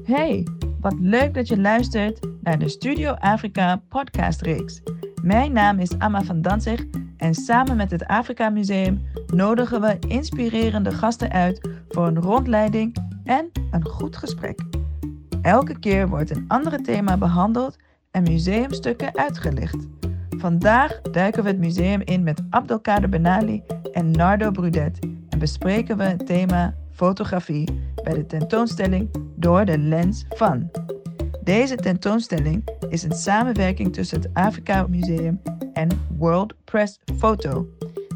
Hey, wat leuk dat je luistert naar de Studio Afrika podcastreeks. Mijn naam is Amma van Danzig en samen met het Afrika Museum nodigen we inspirerende gasten uit voor een rondleiding en een goed gesprek. Elke keer wordt een ander thema behandeld en museumstukken uitgelicht. Vandaag duiken we het museum in met Abdelkader Benali en Nardo Brudet en bespreken we het thema fotografie bij de tentoonstelling Door de lens van. Deze tentoonstelling is een samenwerking tussen het Afrika Museum en World Press Photo.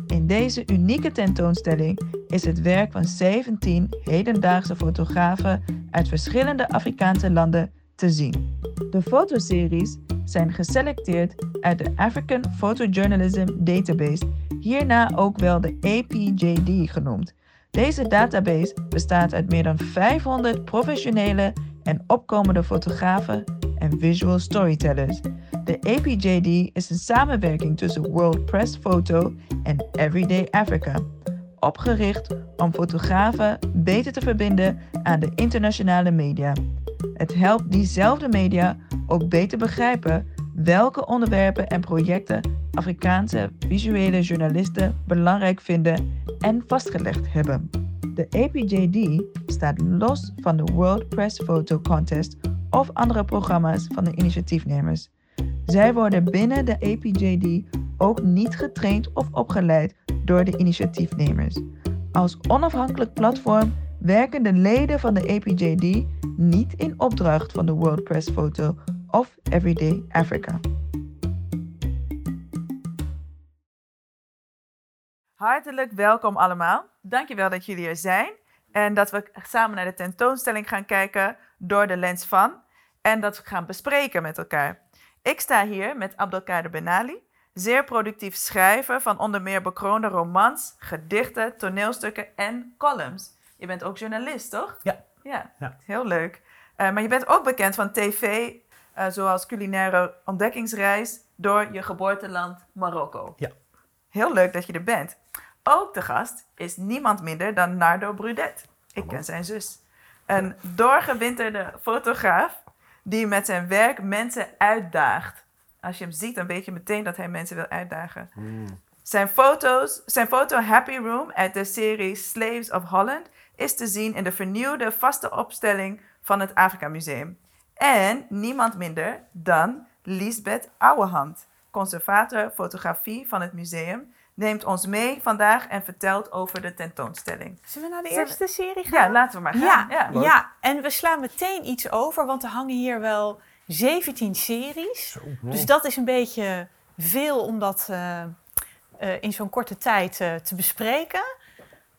In deze unieke tentoonstelling is het werk van 17 hedendaagse fotografen uit verschillende Afrikaanse landen te zien. De fotoseries zijn geselecteerd uit de African Photojournalism Database, hierna ook wel de APJD genoemd. Deze database bestaat uit meer dan 500 professionele en opkomende fotografen en visual storytellers. De APJD is een samenwerking tussen World Press Photo en Everyday Africa, opgericht om fotografen beter te verbinden aan de internationale media. Het helpt diezelfde media ook beter begrijpen welke onderwerpen en projecten Afrikaanse visuele journalisten belangrijk vinden en vastgelegd hebben. De APJD staat los van de World Press Photo Contest of andere programma's van de initiatiefnemers. Zij worden binnen de APJD ook niet getraind of opgeleid door de initiatiefnemers. Als onafhankelijk platform werken de leden van de APJD niet in opdracht van de World Press Photo of Everyday Africa. Hartelijk welkom allemaal. Dankjewel dat jullie er zijn en dat we samen naar de tentoonstelling gaan kijken door de lens van en dat we gaan bespreken met elkaar. Ik sta hier met Abdelkader Benali, zeer productief schrijver van onder meer bekroonde romans, gedichten, toneelstukken en columns. Je bent ook journalist, toch? Ja. Ja, Ja. heel leuk. Eh, maar je bent ook bekend van tv, eh, zoals culinaire ontdekkingsreis door je geboorteland Marokko. Ja. Heel leuk dat je er bent. Ook de gast is niemand minder dan Nardo Brudet. Ik ken zijn zus. Een doorgewinterde fotograaf die met zijn werk mensen uitdaagt. Als je hem ziet, dan weet je meteen dat hij mensen wil uitdagen. Zijn, foto's, zijn foto Happy Room uit de serie Slaves of Holland is te zien in de vernieuwde vaste opstelling van het Afrika Museum. En niemand minder dan Lisbeth Ouwehand, conservator fotografie van het museum, neemt ons mee vandaag en vertelt over de tentoonstelling. Zullen we naar de Zullen we- eerste serie gaan? Ja, laten we maar gaan. Ja, Ja. ja. en we slaan meteen iets over, want er hangen hier wel 17 series. Dus dat is een beetje veel om dat eh, eh, in zo'n korte tijd eh, te bespreken.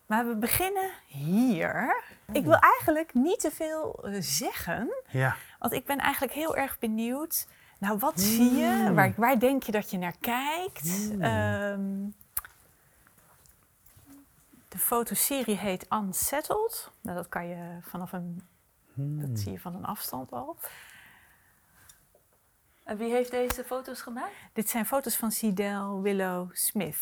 Maar we beginnen hier. Ik wil eigenlijk niet te veel eh, zeggen, Ja. want ik ben eigenlijk heel erg benieuwd. Nou, wat zie je? Waar, waar denk je dat je naar kijkt? Ehm, de fotoserie heet Unsettled. Nou, dat kan je vanaf een, dat zie je van een afstand al. En wie heeft deze foto's gemaakt? Dit zijn foto's van Sidel Willow Smith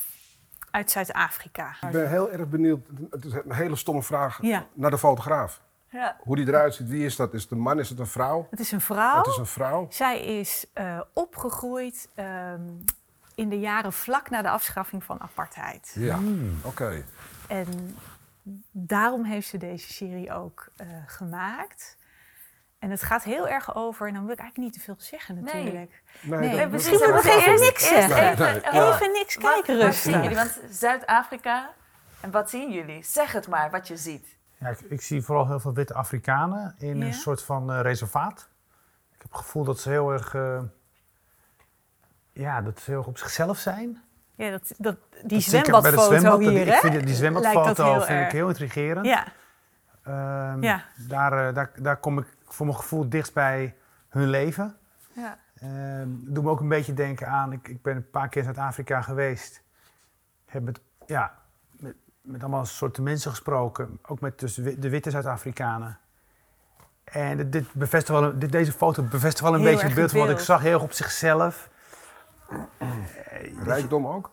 uit Zuid-Afrika. Ik ben heel erg benieuwd. Het is een hele stomme vraag Ja. naar de fotograaf. Ja. Hoe die eruit ziet, wie is dat? Is het een man, is het een vrouw? Het is een vrouw. Het is een vrouw. Zij is eh, opgegroeid ehm, in de jaren vlak na de afschaffing van apartheid. Ja, oké. En daarom heeft ze deze serie ook eh, gemaakt. En het gaat heel erg over, en dan wil ik eigenlijk niet te veel zeggen natuurlijk. Nee, Nee, we dat- Misschien moeten we dat- even niks Nee, zeggen. nee, Even- ja. Even niks, Wat- kijk wat rustig. zien jullie? Want Zuid-Afrika, en wat zien jullie? Zeg het maar, wat je ziet. Ja, ik, ik zie vooral heel veel witte Afrikanen in Ja? een soort van eh, reservaat. Ik heb het gevoel dat ze heel erg, eh, ja, dat ze heel erg op zichzelf zijn. Ja, dat, dat, die zwembadfoto zwembad, hier, ik hè? vind die zwembadfoto dat heel vind erg. ik heel intrigerend. Ja, Ehm, Ja. daar, eh, daar, daar kom ik voor mijn gevoel dichtst bij hun leven. Ja. Ehm doe me ook een beetje denken aan, ik, ik ben een paar keer in Zuid-Afrika geweest. Heb met, ja, met, met allemaal soorten mensen gesproken, ook met dus de wi- de witte Zuid-Afrikanen. En dit, dit bevestigt wel, een- dit, deze foto bevestigt wel een Heel beetje het beeld van wat ik zag, heel erg op zichzelf. Rijkdom ook?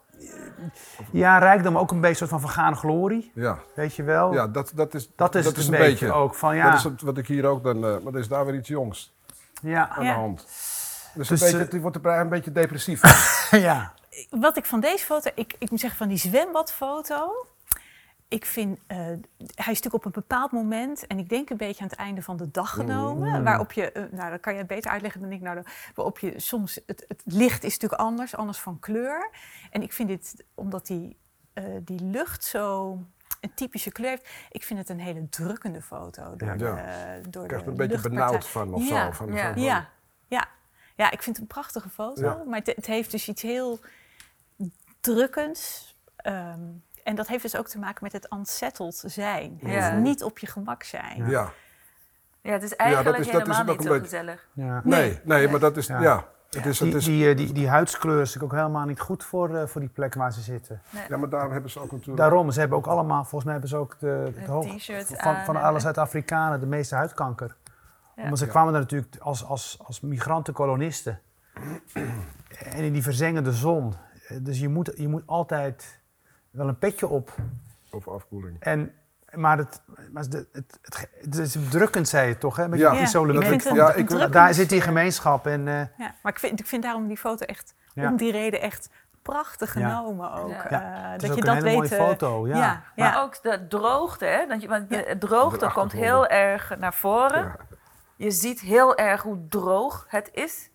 Ja, rijkdom ook een beetje soort van vergane glorie, Ja, weet je wel. ja dat, dat is, dat is het een beetje, ook. Van, ja, Dat is het wat ik hier ook dan... eh, maar er is daar weer iets jongs ja, aan Ja. de hand. Dus, Dus, een beetje, eh, het wordt er een beetje depressief ja. Wat ik van deze foto, ik, ik moet zeggen van die zwembadfoto. Ik vind, eh, hij is natuurlijk op een bepaald moment, en ik denk een beetje aan het einde van de dag genomen, waarop je, eh, nou dat kan je beter uitleggen dan ik, nou, de- waarop je soms, het, het licht is natuurlijk anders, anders van kleur. En ik vind dit, omdat die, eh, die lucht zo een typische kleur heeft, ik vind het een hele drukkende foto. Door Ja. de, Ja. door Ik krijg er een beetje benauwd van of Ja. zo. Van, Ja. van- Ja, ja. ja, ik vind het een prachtige foto. Ja. Maar het, het heeft dus iets heel drukkends. ehm, en dat heeft dus ook te maken met het unsettled zijn. Ja. Het niet op je gemak zijn. Ja. Ja, het is eigenlijk is- dat is helemaal niet zo beetje- gezellig. ja. Nee, nee, maar dat is... Ja. Ja. Het is, het Die, is, die, eh, die, die huidskleur is natuurlijk ook helemaal niet goed voor, eh, voor die plek waar ze zitten. ja, maar daarom hebben ze ook natuurlijk... Daarom, ze hebben ook allemaal, volgens mij hebben ze ook de, de hoog- t-shirt van, aan van alle Zuid-Afrikanen de meeste huidkanker. Ja. Omdat ze Ja. kwamen daar natuurlijk als, als, als migranten, kolonisten. en in die verzengende zon. Dus je moet, je moet altijd wel een petje op. Over afkoeling. En, maar het, maar het, het, het, het is drukkend, zei je toch? Hè? Met Ja. die Ja, isolement. Ja, Daar zit die gemeenschap. En, eh, Ja, maar ik vind, ik vind daarom die foto echt, Ja. om die reden echt prachtig Ja. genomen ook. Eh, is dat ook je een dat hele weet. mooie eh, foto. Ja. ja, ja. Maar ook de droogte, hè? Dat je, want de droogte De komt heel erg naar voren. Ja. Je ziet heel erg hoe droog het is.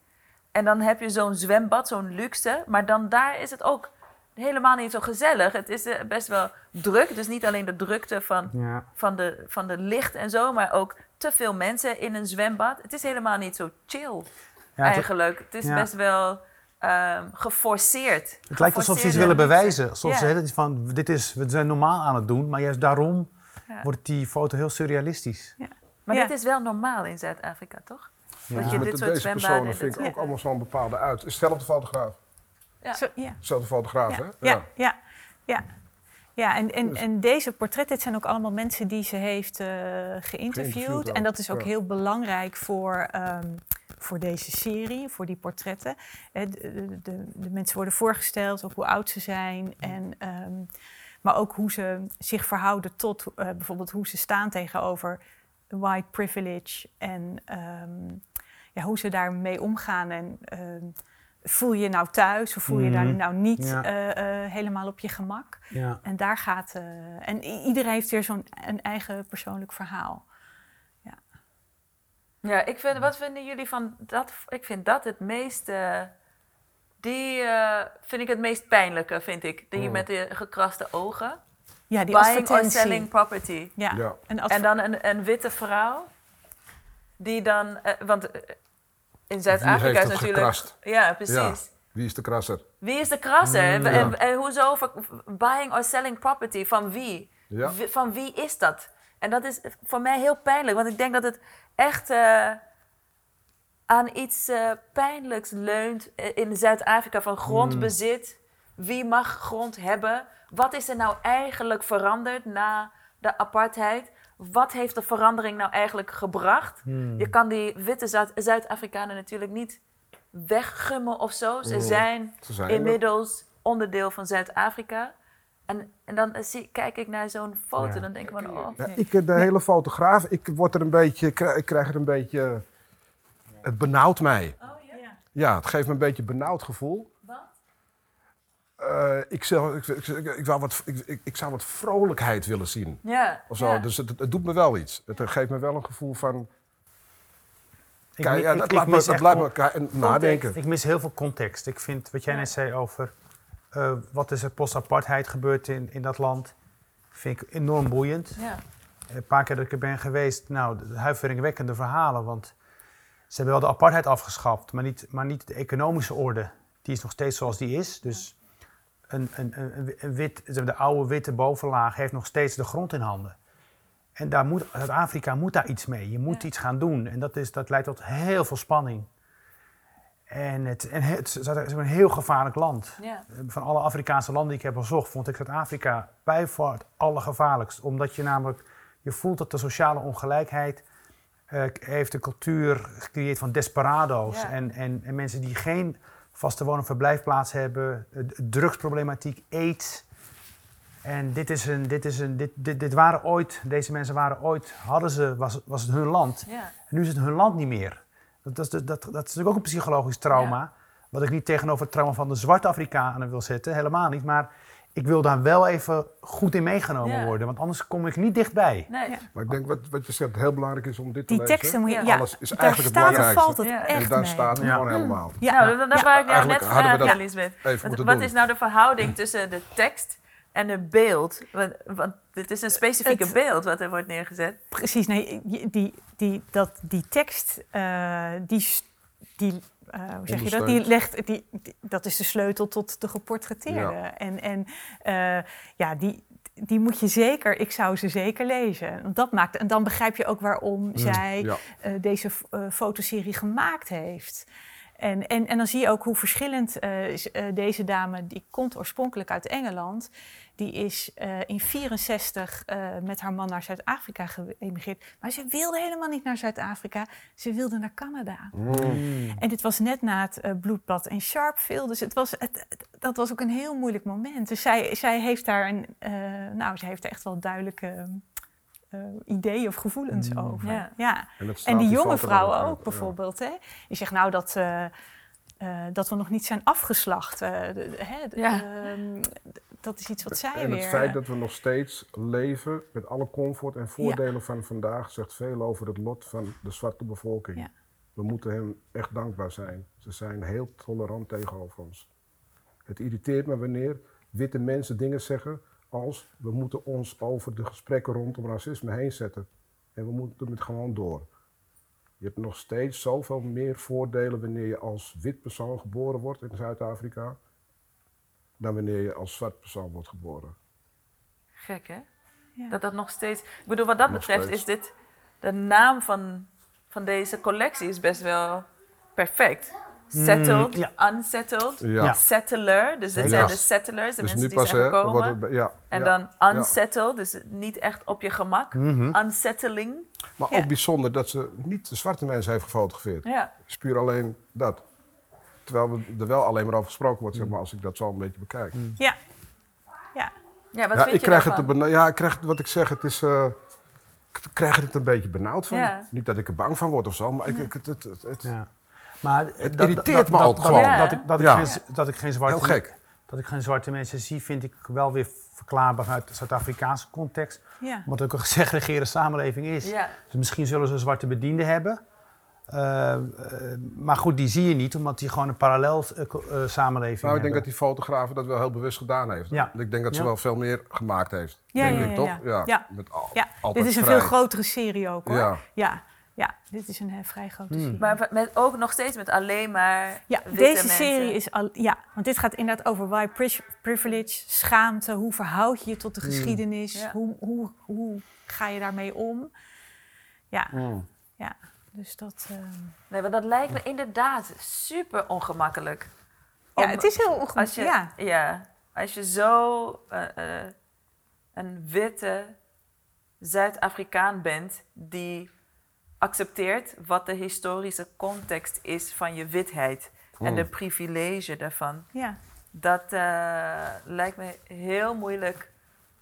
En dan heb je zo'n zwembad, zo'n luxe. Maar dan daar is het ook helemaal niet zo gezellig. Het is eh, best wel druk. Dus niet alleen de drukte van, Ja. van, de, van de licht en zo, maar ook te veel mensen in een zwembad. Het is helemaal niet zo chill Ja, eigenlijk. Het is ja. best wel ehm, geforceerd. het lijkt alsof ze iets willen bewijzen. Alsof Ja. ze van, dit is, we zijn normaal aan het doen. Maar juist daarom Ja. wordt die foto heel surrealistisch. Maar Ja. dit is wel normaal in Zuid-Afrika, toch? Ja. Dat je Met dit de- soort deze zwembaden... personen vind ik ook allemaal zo'n bepaalde uit. Is hetzelfde fotograaf. Ja. Zo, ja. Fotograaf, Ja, hè? ja, ja, ja. Ja, en, en, Dus- en deze portretten, dit zijn ook allemaal mensen die ze heeft eh, geïnterviewd. Geïnterviewd En dat is ook ja. heel belangrijk voor, ehm, voor deze serie, voor die portretten. Eh, De, de, de, de mensen worden voorgesteld, ook hoe oud ze zijn. En, ehm, maar ook hoe ze zich verhouden tot eh, bijvoorbeeld hoe ze staan tegenover white privilege. En ehm, ja, hoe ze daarmee omgaan. En ehm, voel je je nou thuis of voel je je daar Mhm. nou niet Ja. eh, eh, helemaal op je gemak? Ja. En daar gaat. eh, en iedereen heeft weer zo'n een eigen persoonlijk verhaal. Ja, ik vind, wat vinden jullie van dat? Ik vind dat het meest. eh, die eh, vind ik het meest pijnlijke, vind ik. Die Hmm. met de gekraste ogen. Ja, die Buying or selling property. Ja. Ja. En adver- dan een, een witte vrouw. Die dan. want in Zuid-Afrika is natuurlijk. gekrast? Ja, precies. Ja. Wie is de krasser? Wie is de krasser? En, Ja. en, en hoezo buying or selling property? Van wie? Ja. Van wie is dat? En dat is voor mij heel pijnlijk, want ik denk dat het echt eh, aan iets eh, pijnlijks leunt eh, in Zuid-Afrika van grondbezit. Wie mag grond hebben? Wat is er nou eigenlijk veranderd na de apartheid? Wat heeft de verandering nou eigenlijk gebracht? Hmm. Je kan die witte Zuid- Zuid-Afrikanen natuurlijk niet weggummen of zo. Ze zijn Ze zijn er. inmiddels onderdeel van Zuid-Afrika. En, en dan zie, kijk ik naar zo'n foto, Ja. dan denk ik van, oh, Ja, ik, de hele fotograaf, ik, word er een beetje, ik krijg- er een beetje... Het benauwt mij. oh ja. Ja. Ja, het geeft me een beetje een benauwd gevoel. Eh, ik, zou, ik, ik, ik, ik wou wat, ik, ik, ik zou wat vrolijkheid willen zien. Ja. Of zo. ja. Dus het, het doet me wel iets. Het geeft me wel een gevoel van... Kijk, ja, dat laat me, dat laat me nadenken. Ik mis heel veel context. Ik vind wat jij Ja. net zei over eh, wat is er post-apartheid gebeurd in, in dat land, vind ik enorm boeiend. ja. Een paar keer dat ik er ben geweest, nou, de huiveringwekkende verhalen. Want ze hebben wel de apartheid afgeschaft, maar niet, maar niet de economische orde. Die is nog steeds zoals die is. Dus een, een, een, een wit, de oude witte bovenlaag heeft nog steeds de grond in handen. En daar moet, Zuid-Afrika moet daar iets mee. Je moet Ja. iets gaan doen. En dat, is, dat leidt tot heel veel spanning. En het, en het is een heel gevaarlijk land. ja. Van alle Afrikaanse landen die ik heb bezocht, vond ik Zuid-Afrika bij voor het allergevaarlijkst. Omdat je namelijk, je voelt dat de sociale ongelijkheid eh, heeft een cultuur gecreëerd van desperado's. Ja. En, en, en mensen die geen vaste woon- en verblijfplaats hebben, eh, drugsproblematiek, aids. En dit, is een, dit, is een, dit, dit, dit waren ooit, deze mensen waren ooit, hadden ze, was, was het hun land. Ja. En nu is het hun land niet meer. Dat, dat, is, dat, dat is natuurlijk ook een psychologisch trauma. Wat ik niet tegenover het trauma van de zwarte Afrikanen wil zetten, helemaal niet. Maar ik wil daar wel even goed in meegenomen Ja. worden, want anders kom ik niet dichtbij. Nee. Ja. Maar ik denk wat, wat je zegt heel belangrijk is om dit te Die lezen. teksten moet je... Ja. Ja, Alles is daar eigenlijk het staat of belangrijkste. valt het Ja. echt en daar mee. staat het Ja. gewoon helemaal. Ja. Nou, dat, dat Ja. wou ik jou Eigenlijk net Lisbeth. even Wat, wat is nou de verhouding tussen de tekst en het beeld? Want, want dit is een specifieke Het- beeld wat er wordt neergezet. Precies, nee, die, die, die, dat, die tekst, eh, die, die eh, hoe zeg je dat? Die legt, die, die- dat is de sleutel tot de geportretteerde. En, en eh, ja, die, die moet je zeker, ik zou ze zeker lezen. Want dat maakt, en dan begrijp je ook waarom zij Ja. eh, deze fotoserie gemaakt heeft. En, en, en dan zie je ook hoe verschillend eh, eh, deze dame, die komt oorspronkelijk uit Engeland, die is eh, in 64 eh, met haar man naar Zuid-Afrika geëmigreerd. Maar ze wilde helemaal niet naar Zuid-Afrika, ze wilde naar Canada. Mm. En dit was net na het bloedbad en Sharpeville. Dus het was, het, het- dat was ook een heel moeilijk moment. Dus zij, zij heeft daar een, nou, ze heeft echt wel duidelijke eh, ideeën of gevoelens Mm. over. Ja. Ja. En, En die die jonge foto vrouw er ook uit, ja. bijvoorbeeld. Hè? Die zegt nou dat, eh, eh, dat we nog niet zijn afgeslacht. eh, de- hè, de- Ja. ehm, dat is iets wat zij En weer... het feit dat we nog steeds leven met alle comfort en voordelen van vandaag zegt veel over het lot van de zwarte bevolking. Ja. We moeten hen echt dankbaar zijn. Ze zijn heel tolerant tegenover ons. Het irriteert me wanneer witte mensen dingen zeggen als we moeten ons over de gesprekken rondom racisme heen zetten. En we moeten het gewoon door. Je hebt nog steeds zoveel meer voordelen wanneer je als wit persoon geboren wordt in Zuid-Afrika dan wanneer je als zwart persoon wordt geboren. Gek, hè? Ja. Dat dat nog steeds... Ik bedoel, wat dat Nog betreft steeds. is dit... De naam van, van deze collectie is best wel perfect. Settled, ja. unsettled, Ja. settler. Dus dit Ja. zijn de settlers, de Dus mensen die pas, zijn gekomen. het, En ja. dan unsettled, dus niet echt op je gemak. Mhm. Unsettling. Maar Ja. ook bijzonder dat ze niet de zwarte mensen heeft gefotografeerd. Ja. Het is puur alleen dat. Terwijl er wel alleen maar over gesproken wordt, zeg maar, als ik dat zo een beetje bekijk. Ja. Ja. Ja, wat Ja, vind ik je krijg het daarvan? ja, ik krijg wat ik zeg, het is. eh, ik krijg er het een beetje benauwd van. Ja. Niet dat ik er bang van word of zo, maar ik, ik, het, het, het, het- Ja. Maar Het dat- irriteert dat- me dat- ook dat- gewoon. Dat, dat ik, dat, ik Ja. geen, dat ik geen zwarte heel gek. Dat ik geen zwarte mensen zie, vind ik wel weer verklaarbaar vanuit de Zuid-Afrikaanse context. Ja. Omdat het ook een gesegregeerde samenleving is. Ja. Dus misschien zullen ze een zwarte bediende hebben. Eh, eh, maar goed, die zie je niet, omdat die gewoon een parallel eh, samenleving Nou, ik denk dat die fotograaf dat wel heel bewust gedaan heeft. Ja. Ik denk dat ze Ja. wel veel meer gemaakt heeft. Ja, denk ja, ik, ja, toch? ja. Ja. Met al, Ja, altijd dit is een vrij. veel grotere serie ook hoor. Ja. Ja, dit is een eh, vrij grote Hmm. serie. Maar met, ook nog steeds met alleen maar Ja, witte deze mensen. serie is al. Ja, want dit gaat inderdaad over white pri- privilege, schaamte. Hoe verhoud je je tot de Hmm. geschiedenis? Ja. Hoe, hoe, hoe ga je daarmee om? Ja, Mm. ja. Dus dat. ehm, Nee, want dat lijkt me inderdaad super ongemakkelijk. ja, Om- het is heel onge- Als je, Ja, ja. als je zo eh, eh, een witte Zuid-Afrikaan bent die accepteert wat de historische context is van je witheid en de privilege daarvan. ja. Dat eh, lijkt me heel moeilijk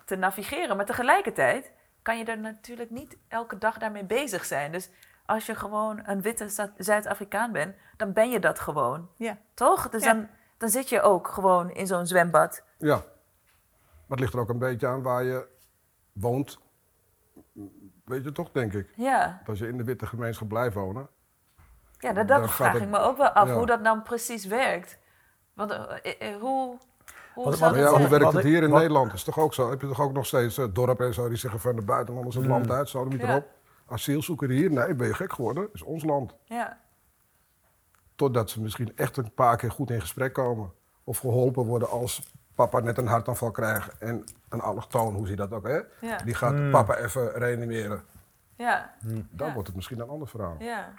te navigeren. Maar tegelijkertijd kan je er natuurlijk niet elke dag daarmee bezig zijn. Dus als je gewoon een witte Zuid-Afrikaan bent, dan ben je dat gewoon. Ja. Toch? Dus Ja. dan, dan zit je ook gewoon in zo'n zwembad. Ja. Maar het ligt er ook een beetje aan waar je woont. Weet je toch, denk ik. Ja, Als je in de witte gemeenschap blijft wonen. ja dat, Dan vraag het- ik me ook wel af, ja. hoe dat nou precies werkt. Want eh, eh, eh, hoe, hoe Wat- wat- ja, werkt het hier in wat- Nederland? Is toch ook zo? Heb je toch ook nog steeds dorpen en zo die zeggen van de buitenlanders het land uit, zo moet je Ja. erop. Asielzoeker hier, nee, ben je gek geworden? is ons land. Ja, Totdat ze misschien echt een paar keer goed in gesprek komen. Of geholpen worden als papa net een hartaanval krijgt en een allochtoon, hoe zie je dat ook, hè? ja, Die gaat papa even reanimeren. ja, Dan Ja. wordt het misschien een ander verhaal. ja.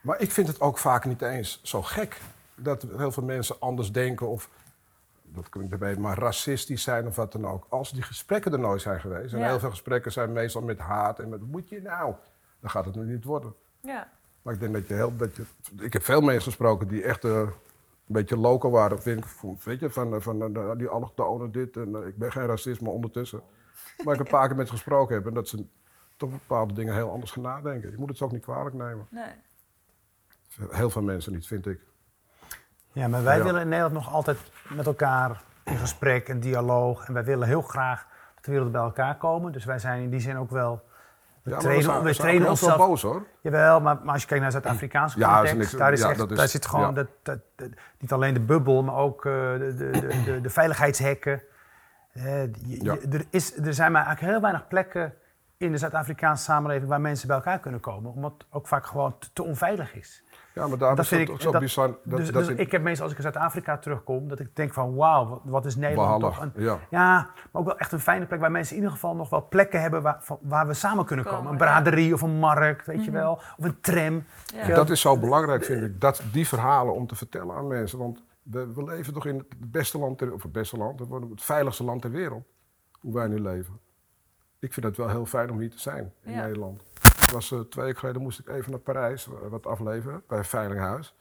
Maar ik vind het ook vaak niet eens zo gek dat heel veel mensen anders denken of, dat klinkt erbij, maar racistisch zijn of wat dan ook. Als die gesprekken er nooit zijn geweest, en Ja. heel veel gesprekken zijn meestal met haat en met moet je nou, dan gaat het nu niet worden. ja. Maar ik denk dat je heel, dat je, ik heb veel mensen gesproken die echt eh, beetje local waren, vind ik. Weet je, van, van eh, die allochtonen dit. En, eh, ik ben geen racist, maar ondertussen. Maar ik een paar keer met ze gesproken heb en dat ze toch bepaalde dingen heel anders gaan nadenken. Je moet het ze ook niet kwalijk nemen. Nee. Heel veel mensen niet, vind ik. Ja, maar wij Ja. willen in Nederland nog altijd met elkaar in gesprek en dialoog. En wij willen heel graag dat de wereld bij elkaar komen. Dus wij zijn in die zin ook wel... We Ja, trainen, we trainen onszelf... boos hoor. Jawel, maar, maar als je kijkt naar Zuid-Afrikaanse Ja, context, is daar, is ja, echt, dat is- daar zit gewoon ja. dat, dat, dat- niet alleen de bubbel, maar ook eh, de, de, de, de, veiligheidshekken. Je- Ja. je- er, is, er zijn maar eigenlijk heel weinig plekken in de Zuid-Afrikaanse samenleving waar mensen bij elkaar kunnen komen, omdat het ook vaak gewoon te, te onveilig is. Ja, maar daar Dat is vind het ik- zo dat- bizar. Dat, dus dat dus in- ik heb meestal als ik uit Zuid-Afrika terugkom, dat ik denk van wauw, wat, is Nederland toch een, ja. ja, maar ook wel echt een fijne plek waar mensen in ieder geval nog wel plekken hebben waar, van- waar we samen kunnen komen. Komen, Een braderie of een markt, weet je wel, of een tram. Ja. Dat is zo belangrijk, vind ik, dat, die verhalen om te vertellen aan mensen. Want we, we leven toch in het beste land, ter, of het beste land, we worden het veiligste land ter wereld. Hoe wij nu leven. Ik vind het wel heel fijn om hier te zijn in Ja. Nederland. Ik was, eh, twee weken geleden moest ik even naar Parijs, eh, wat afleveren, bij een veilinghuis.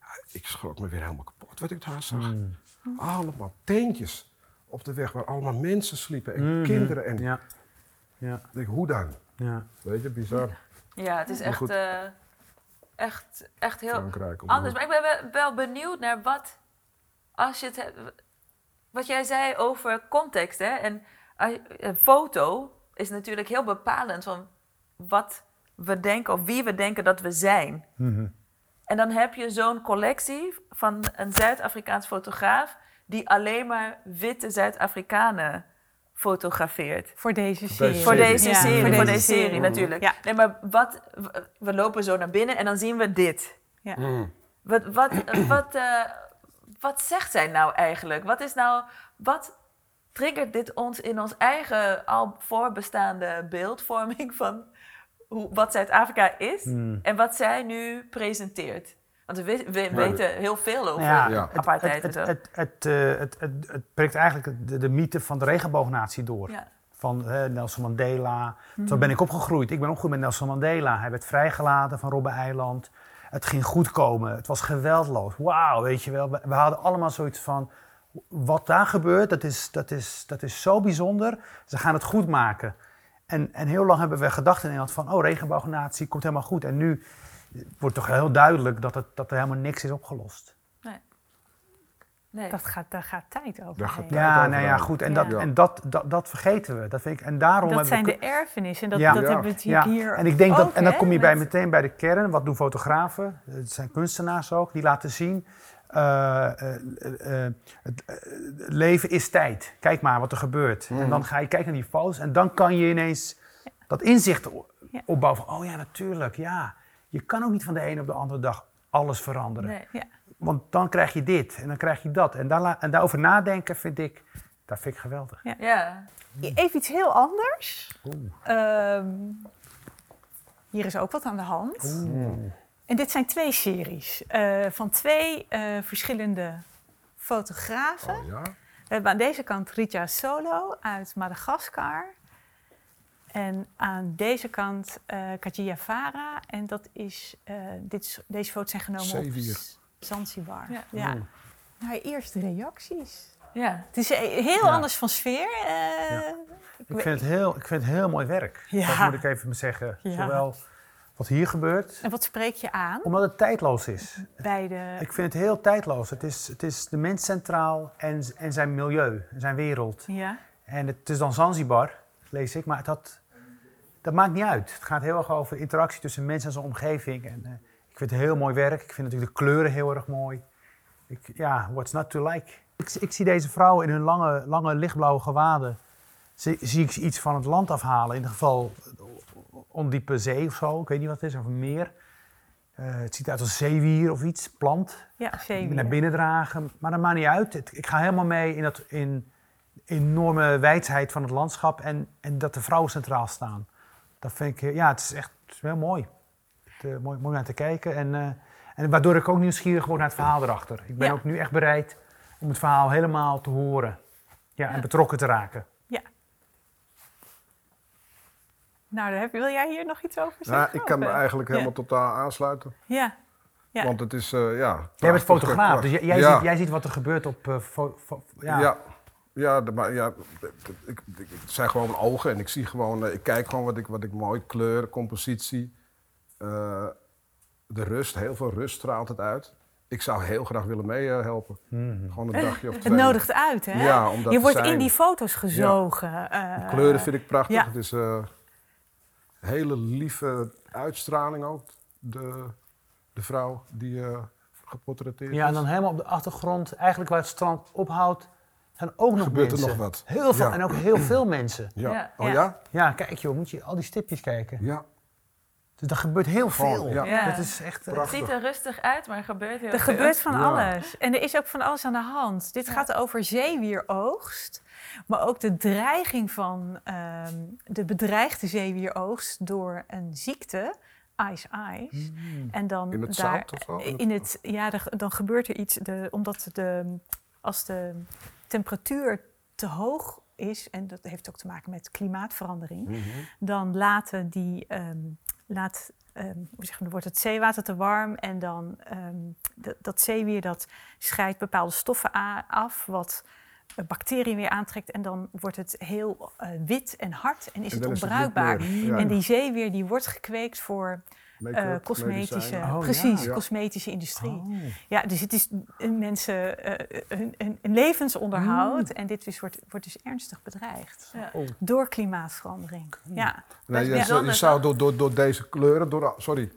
Ja, ik schrok me weer helemaal kapot wat ik daar zag. Hmm. Allemaal teentjes op de weg waar allemaal mensen sliepen en Mhm. kinderen. En Ja, ja, ik denk, hoe dan? ja. Weet je, bizar. Ja, het is echt, eh, echt, echt heel Frankrijk. anders. Maar ik ben wel- wel benieuwd naar wat, als je het hebt, wat jij zei over context. Hè? En je- een foto is natuurlijk heel bepalend van wat we denken of wie we denken dat we zijn. Mhm. En dan heb je zo'n collectie van een Zuid-Afrikaans fotograaf die alleen maar witte Zuid-Afrikanen fotografeert. Voor deze deze serie. Voor deze Ja, serie, voor deze serie, natuurlijk. Ja. Nee, maar wat, we- lopen zo naar binnen en dan zien we dit. Ja. Mm. Wat, wat, wat, eh, wat zegt zij nou eigenlijk? Wat is nou, wat triggert dit ons in ons eigen al voorbestaande beeldvorming van hoe, wat Zuid-Afrika is Hmm. en wat zij nu presenteert? Want we, we- we weten heel veel over ja, Ja. het- apartheid het, en het, zo. het, het, het, het, het prikt eigenlijk de, de mythe van de regenboognatie door. Ja. Van eh, Nelson Mandela. Mhm. Zo ben ik opgegroeid. Ik ben opgegroeid met Nelson Mandela. Hij werd vrijgelaten van Robben-eiland. Het ging goed komen. Het was geweldloos. Wauw, weet je wel. We, we hadden allemaal zoiets van... Wat daar gebeurt, dat is, dat, is, dat is zo bijzonder. Ze gaan het goed maken. En, en heel lang hebben we gedacht in Nederland van... Oh, regenboognatie komt helemaal goed. En nu wordt toch heel duidelijk dat, het, dat er helemaal niks is opgelost. Nee. Dat gaat, daar gaat tijd over. Daar gaat heen. tijd Ja, over nou ja, goed. En, Ja. dat, en dat, dat, dat vergeten we. Dat vind ik, en daarom Dat zijn we... de erfenissen. Dat, Ja. dat Ja. hebben we ja. hier En ik denk dat, en dan kom je bij, met- meteen bij de kern. Wat doen fotografen? Het zijn kunstenaars ook. Die laten zien. Eh, eh, eh, het, leven is tijd. Kijk maar wat er gebeurt. En dan ga je kijken naar die foto's. En dan kan je ineens dat inzicht Ja. opbouwen van... Oh ja, natuurlijk. Ja. Je kan ook niet van de ene op de andere dag alles veranderen. Nee. Ja. Want dan krijg je dit en dan krijg je dat. En, daar, en daarover nadenken vind ik, dat vind ik geweldig. Ja. Even iets heel anders. Ehm, hier is ook wat aan de hand. En dit zijn twee series eh, van twee eh, verschillende fotografen. Oh, ja? We hebben aan deze kant Ritja Solo uit Madagaskar. En aan deze kant eh Kajia Vara. En dat is, eh, dit is, deze foto's zijn genomen Zeewier. op Zanzibar. Ja. Ja. Nou, eerste reacties. Ja. Het is heel Ja. anders van sfeer. eh, Ja. ik vind het heel, ik vind het heel mooi werk. Ja. Dat moet ik even zeggen. Ja. Zowel wat hier gebeurt, En wat spreek je aan omdat het tijdloos is. bij de... Ik vind het heel tijdloos. Het is, het is de mens centraal en, en zijn milieu, zijn wereld. Ja, En het is dan Zanzibar, lees ik, maar het had, dat maakt niet uit. Het gaat heel erg over interactie tussen mens en zijn omgeving. En, eh, ik vind het heel mooi werk. Ik vind natuurlijk de kleuren heel erg mooi. Ik, ja, what's not to like? Ik, ik zie deze vrouwen in hun lange, lange lichtblauwe gewaden. Zie, zie ik iets van het land afhalen. In ieder geval ondiepe zee of zo. Ik weet niet wat het is, of een meer. Eh, het ziet uit als zeewier of iets, plant ja zeker. naar binnen dragen. Maar dat maakt niet uit. Het- Ik ga helemaal mee in dat in enorme wijdheid van het landschap en, en dat de vrouwen centraal staan. Dat vind ik, eh, ja, het is echt het is heel mooi. Het, eh, mooi. Mooi naar te kijken. En, en waardoor ik ook nieuwsgierig word naar het verhaal erachter. Ik ben Ja. ook nu echt bereid om het verhaal helemaal te horen. Ja, en betrokken te raken. Nou, daar heb, wil jij hier nog iets over zeggen? Nou, ik kan me eh, eigenlijk ja. helemaal totaal aansluiten. Ja, Ja. Want het is, eh, ja... Jij bent fotograaf, dus jij, jij ja. ziet, jij ziet wat er gebeurt op... eh, fo- fo- ja. Ja. Ja, de- maar ja, ik, ik, het zijn gewoon mijn ogen en ik zie gewoon, ik kijk gewoon wat ik, wat ik mooi, kleur, compositie, eh, de rust, heel veel rust straalt het uit. Ik zou heel graag willen meehelpen. Mhm. Gewoon een dagje of Het twee. nodigt uit, hè? Ja, je wordt zijn. in die foto's gezogen. eh, De kleuren vind ik prachtig. ja. Het is een hele lieve uitstraling ook. De, de vrouw die eh geportretteerd Ja, en is. dan helemaal op de achtergrond, eigenlijk waar het strand ophoudt, zijn ook nog Gebeurt er mensen. nog wat. Heel veel, Ja. en ook heel veel mensen. Ja. Ja. Oh ja? Ja, kijk joh, moet je al die stipjes kijken. Ja. Dus er gebeurt heel veel. ja. Ja. Het is echt... eh, Het Prachtig. ziet er rustig uit, maar er gebeurt heel Er veel. gebeurt van Ja. alles. En er is ook van alles aan de hand. Dit gaat over zeewieroogst. Maar ook de dreiging van ehm, de bedreigde zeewieroogst door een ziekte, ice ice. En dan In het daar, zout of zo? In het- ja, er- dan gebeurt er iets. De, omdat de, als de temperatuur te hoog is, en dat heeft ook te maken met klimaatverandering, Mhm. dan laten die, ehm, laat, hoe zeg je, dan wordt het zeewater te warm en dan ehm, dat- dat zeewier dat scheidt bepaalde stoffen af, wat eh, bacteriën weer aantrekt en dan wordt het heel eh, wit en hard en is En het is onbruikbaar. ja. En die zeewier die wordt gekweekt voor Eh, cosmetische. Oh, precies, ja. cosmetische industrie. Oh. Ja, dus het is een mensen eh, hun, hun- hun levensonderhoud Mm. en dit dus wordt, wordt dus ernstig bedreigd Ja. door klimaatverandering. Ja. Nee, je, zou- je bijzonder, zou door, door, door deze kleuren, door, sorry,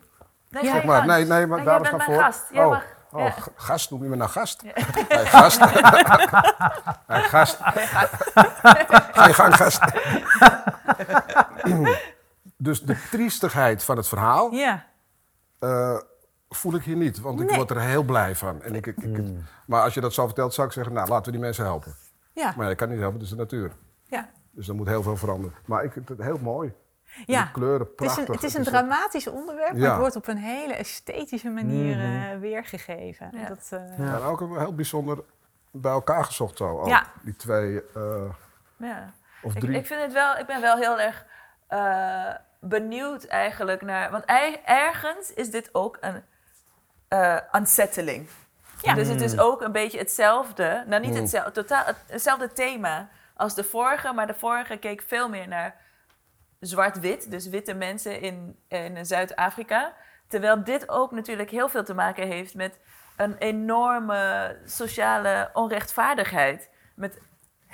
Nee, je zeg maar. Nee, nee, maar Maar daar is voor. gast. Jij oh, mag- oh ja. gast, noem je me nou gast? Hey, gast. hey, gast. Ga je gang, gast. dus de triestigheid van het verhaal Ja. eh, voel ik hier niet, want ik word er heel blij van. En ik, ik, ik, Maar als je dat zo vertelt, zou ik zeggen, nou, laten we die mensen helpen. Ja. Maar ja, ik kan niet helpen, het is de natuur. Ja. Dus er moet heel veel veranderen. Maar ik vind het heel mooi. Ja. De kleuren, Het is prachtig. een, het is een Het dramatisch onderwerp, maar Ja. het wordt op een hele esthetische manier Mhm. eh, weergegeven. Ja. En Dat, eh, Ja. En ook een heel bijzonder bij elkaar gezocht zo. ook. Ja. Die twee eh, Ja. of Ik, drie. ik, vind het wel, ik ben wel heel erg eh, benieuwd eigenlijk naar... Want ergens is dit ook een eh, unsettling. Ja. Dus het is ook een beetje hetzelfde. Nou, niet Mm. hetzelfde, totaal, het- hetzelfde thema als de vorige. Maar de vorige keek veel meer naar zwart-wit. Dus witte mensen in, in Zuid-Afrika. Terwijl dit ook natuurlijk heel veel te maken heeft met een enorme sociale onrechtvaardigheid. Met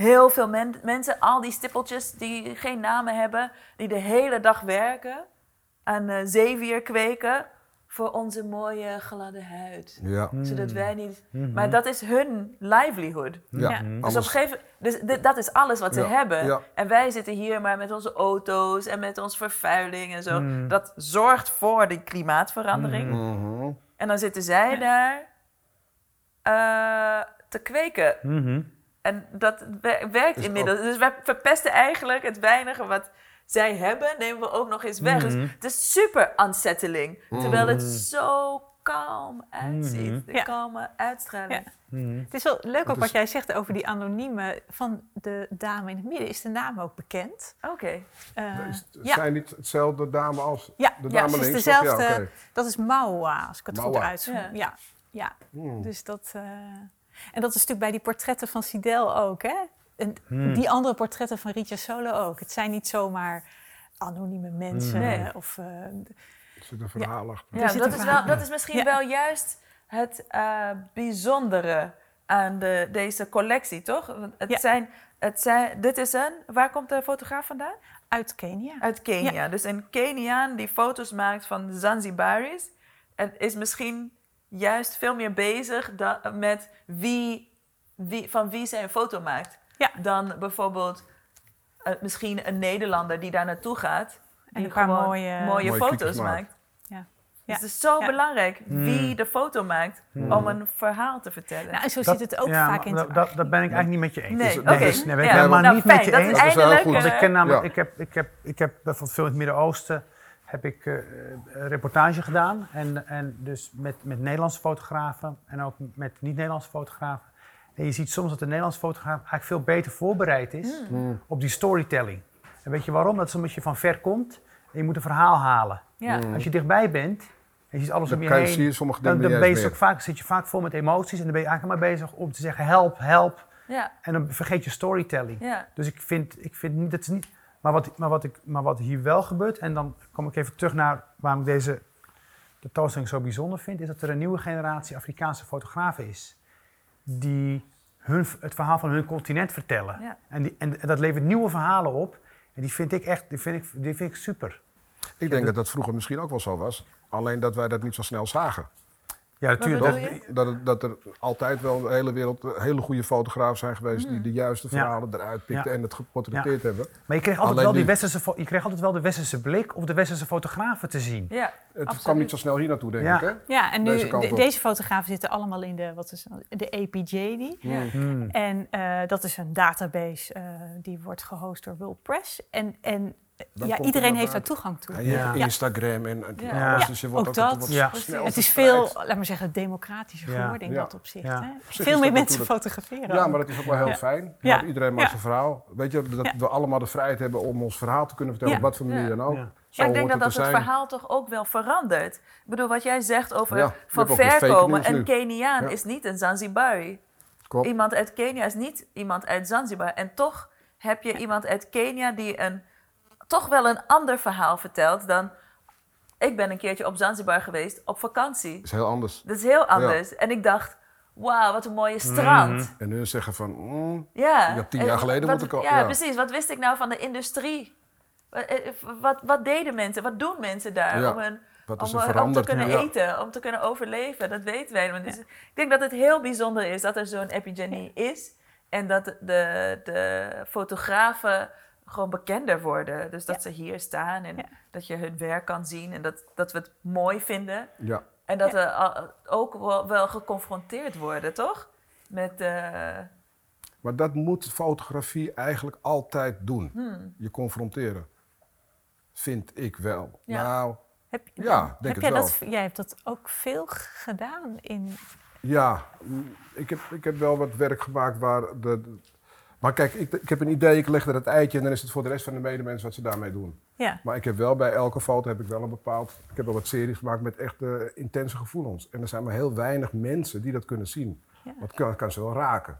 heel veel men- mensen, al die stippeltjes die geen namen hebben, die de hele dag werken aan eh, zeewier kweken voor onze mooie gladde huid. Ja. Zodat wij niet. Mhm. Maar dat is hun livelihood. Ja. Ja. Dus op gegeven dus dat is alles wat ze Ja, hebben. ja. En wij zitten hier maar met onze auto's en met onze vervuiling en zo. Mm. Dat zorgt voor die klimaatverandering. Mhm. En dan zitten zij daar eh, te kweken. Mhm. En dat wer- werkt Dus inmiddels. Dus wij verpesten eigenlijk het weinige wat zij hebben, nemen we ook nog eens weg. Mhm. Dus het is super unsettling. Terwijl het Mhm. zo kalm uitziet. Mhm. De Ja. kalme uitstraling. Mhm. Het is wel leuk ook wat is- jij zegt over die anonieme van de dame in het midden. Is de naam ook bekend? Oké. Eh, Is- ja. Zijn niet hetzelfde dame als Ja, de ja, dame ze is links? of- dezelfde. Ja. Dat is Maua, als ik het goed uitspreek. Ja. Ja. Ja, Hmm. dus dat... eh, en dat is natuurlijk bij die portretten van Sidel ook, hè? En Hmm. die andere portretten van Ritja Solo ook. Het zijn niet zomaar anonieme mensen. Nee. eh, Of, eh, Er zit een verhaal achter. Ja, dat is, verhaal. wel, dat is misschien Ja. wel juist het eh, bijzondere aan de, deze collectie, toch? Want Het Ja. zijn, het zijn, dit is een, waar komt de fotograaf vandaan? uit Kenia. Uit Kenia. Dus een Keniaan die foto's maakt van Zanzibaris. En is misschien juist veel meer bezig met wie, wie, van wie zij een foto maakt. Ja. Dan bijvoorbeeld eh, misschien een Nederlander die daar naartoe gaat. En Die een paar gewoon mooie- mooie Mooie foto's maakt. Ja. Dus Ja. het is zo Ja. belangrijk Hmm. wie de foto maakt om een verhaal te vertellen. Nou, en zo Dat- zit het ook ja, vaak maar in dat, het dat, dat ben ik eigenlijk niet met je eens. Nee, Dus- dus- nee, ben ik Ja, helemaal nou, niet fijn, met je dat eens. is Dat is wel heel eindelijk... goed. Want ik ken namelijk, Ja. ik heb, ik heb, ik heb bijvoorbeeld veel in het Midden-Oosten heb ik eh, een reportage gedaan. En, en dus met, met Nederlandse fotografen en ook met niet-Nederlandse fotografen. En je ziet soms dat de Nederlandse fotograaf eigenlijk veel beter voorbereid is Hmm. op die storytelling. En weet je waarom? Dat is omdat je van ver komt en je moet een verhaal halen. ja. Hmm. Als je dichtbij bent, En je ziet alles Dan om je heen. zie je sommige Dan, dingen dan niet ben je ook vaak, zit je vaak vol met emoties en dan ben je eigenlijk maar bezig om te zeggen help, help. Ja, En dan vergeet je storytelling. ja. Dus ik vind, ik vind niet, dat is niet. Maar wat, maar, wat ik, maar wat hier wel gebeurt, en dan kom ik even terug naar waarom ik deze tentoonstelling zo bijzonder vind, is dat er een nieuwe generatie Afrikaanse fotografen is. Die hun, het verhaal van hun continent vertellen. Ja. En, die, en, en dat levert nieuwe verhalen op. En die vind ik echt, die vind ik, die vind ik super. Ik denk dat dat vroeger misschien ook wel zo was. Alleen dat wij dat niet zo snel zagen. Ja, natuurlijk. Dat-? Dat, dat er altijd wel de hele wereld hele goede fotografen zijn geweest Hmm. die de juiste Ja. verhalen eruit pikten Ja. en het geportretteerd hebben. Maar je kreeg, altijd Alleen wel die westerse, je kreeg altijd wel de westerse blik of de westerse fotografen te zien. ja Het absoluut. kwam niet zo snel hier naartoe, denk Ja. ik. Hè? Ja, en nu, Deze fotografen zitten allemaal in de, wat is de APJD. Ja. Hmm. En eh, dat is een database eh, die wordt gehost door World Press. En, en ja, iedereen heeft daar toegang toe. En je Ja. hebt Instagram en, Ja. alles. Ja, Dus je wordt ook ook, dat. Ja. Het is veel, laat maar zeggen, democratischer Ja. geworden in Ja. dat opzicht. Ja. Hè? zich Veel meer mensen natuurlijk- fotograferen. Ja, maar dat is ook wel heel Ja. fijn. Ja. Iedereen maakt Ja. zijn verhaal. Weet je, dat Ja. we allemaal de vrijheid hebben om ons verhaal te kunnen vertellen, Ja. op wat voor manier Ja. dan ook. Ja. Maar ik denk dat het dat het verhaal toch ook wel verandert. Ik bedoel, wat jij zegt over Ja, van verkomen. news Een. Keniaan Ja. is niet een Zanzibari. Klopt. Iemand uit Kenia is niet iemand uit Zanzibar. En toch heb je iemand uit Kenia die een, toch wel een ander verhaal vertelt dan... Ik ben een keertje op Zanzibar geweest op vakantie. Dat is heel anders. Dat is heel anders. En ik dacht, wauw, wat een mooie strand. En hun zeggen van, mm, Ja. Ja, tien En jaar geleden wat, moet ik al- Ja, ja. precies. Wat wist ik nou van de industrie? Wat, eh, wat, wat deden mensen? Wat doen mensen daar Ja. om, hun, om, er eh, om te kunnen eten, om te kunnen overleven? Dat weten wij. Dus, ik denk dat het heel bijzonder is dat er zo'n epidemie is. En dat de, de fotografen gewoon bekender worden. Dus dat ze hier staan en Ja. dat je hun werk kan zien. En dat, dat we het mooi vinden. Ja, En dat we ook wel, wel geconfronteerd worden, toch? Met... eh, maar dat moet fotografie eigenlijk altijd doen. hmm. Je confronteren. Vind ik wel. Ja. Nou, Heb, Ja, denk heb het jij wel. dat, jij hebt dat ook veel gedaan in... ja, ik heb, ik heb wel wat werk gemaakt waar de... maar kijk, ik, ik heb een idee, ik leg er het eitje en dan is het voor de rest van de medemensen wat ze daarmee doen. Ja, Maar ik heb wel bij elke foto heb ik wel een bepaald. Ik heb wel wat series gemaakt met echt intense gevoelens. En er zijn maar heel weinig mensen die dat kunnen zien. Ja. Want kan, kan ze wel raken.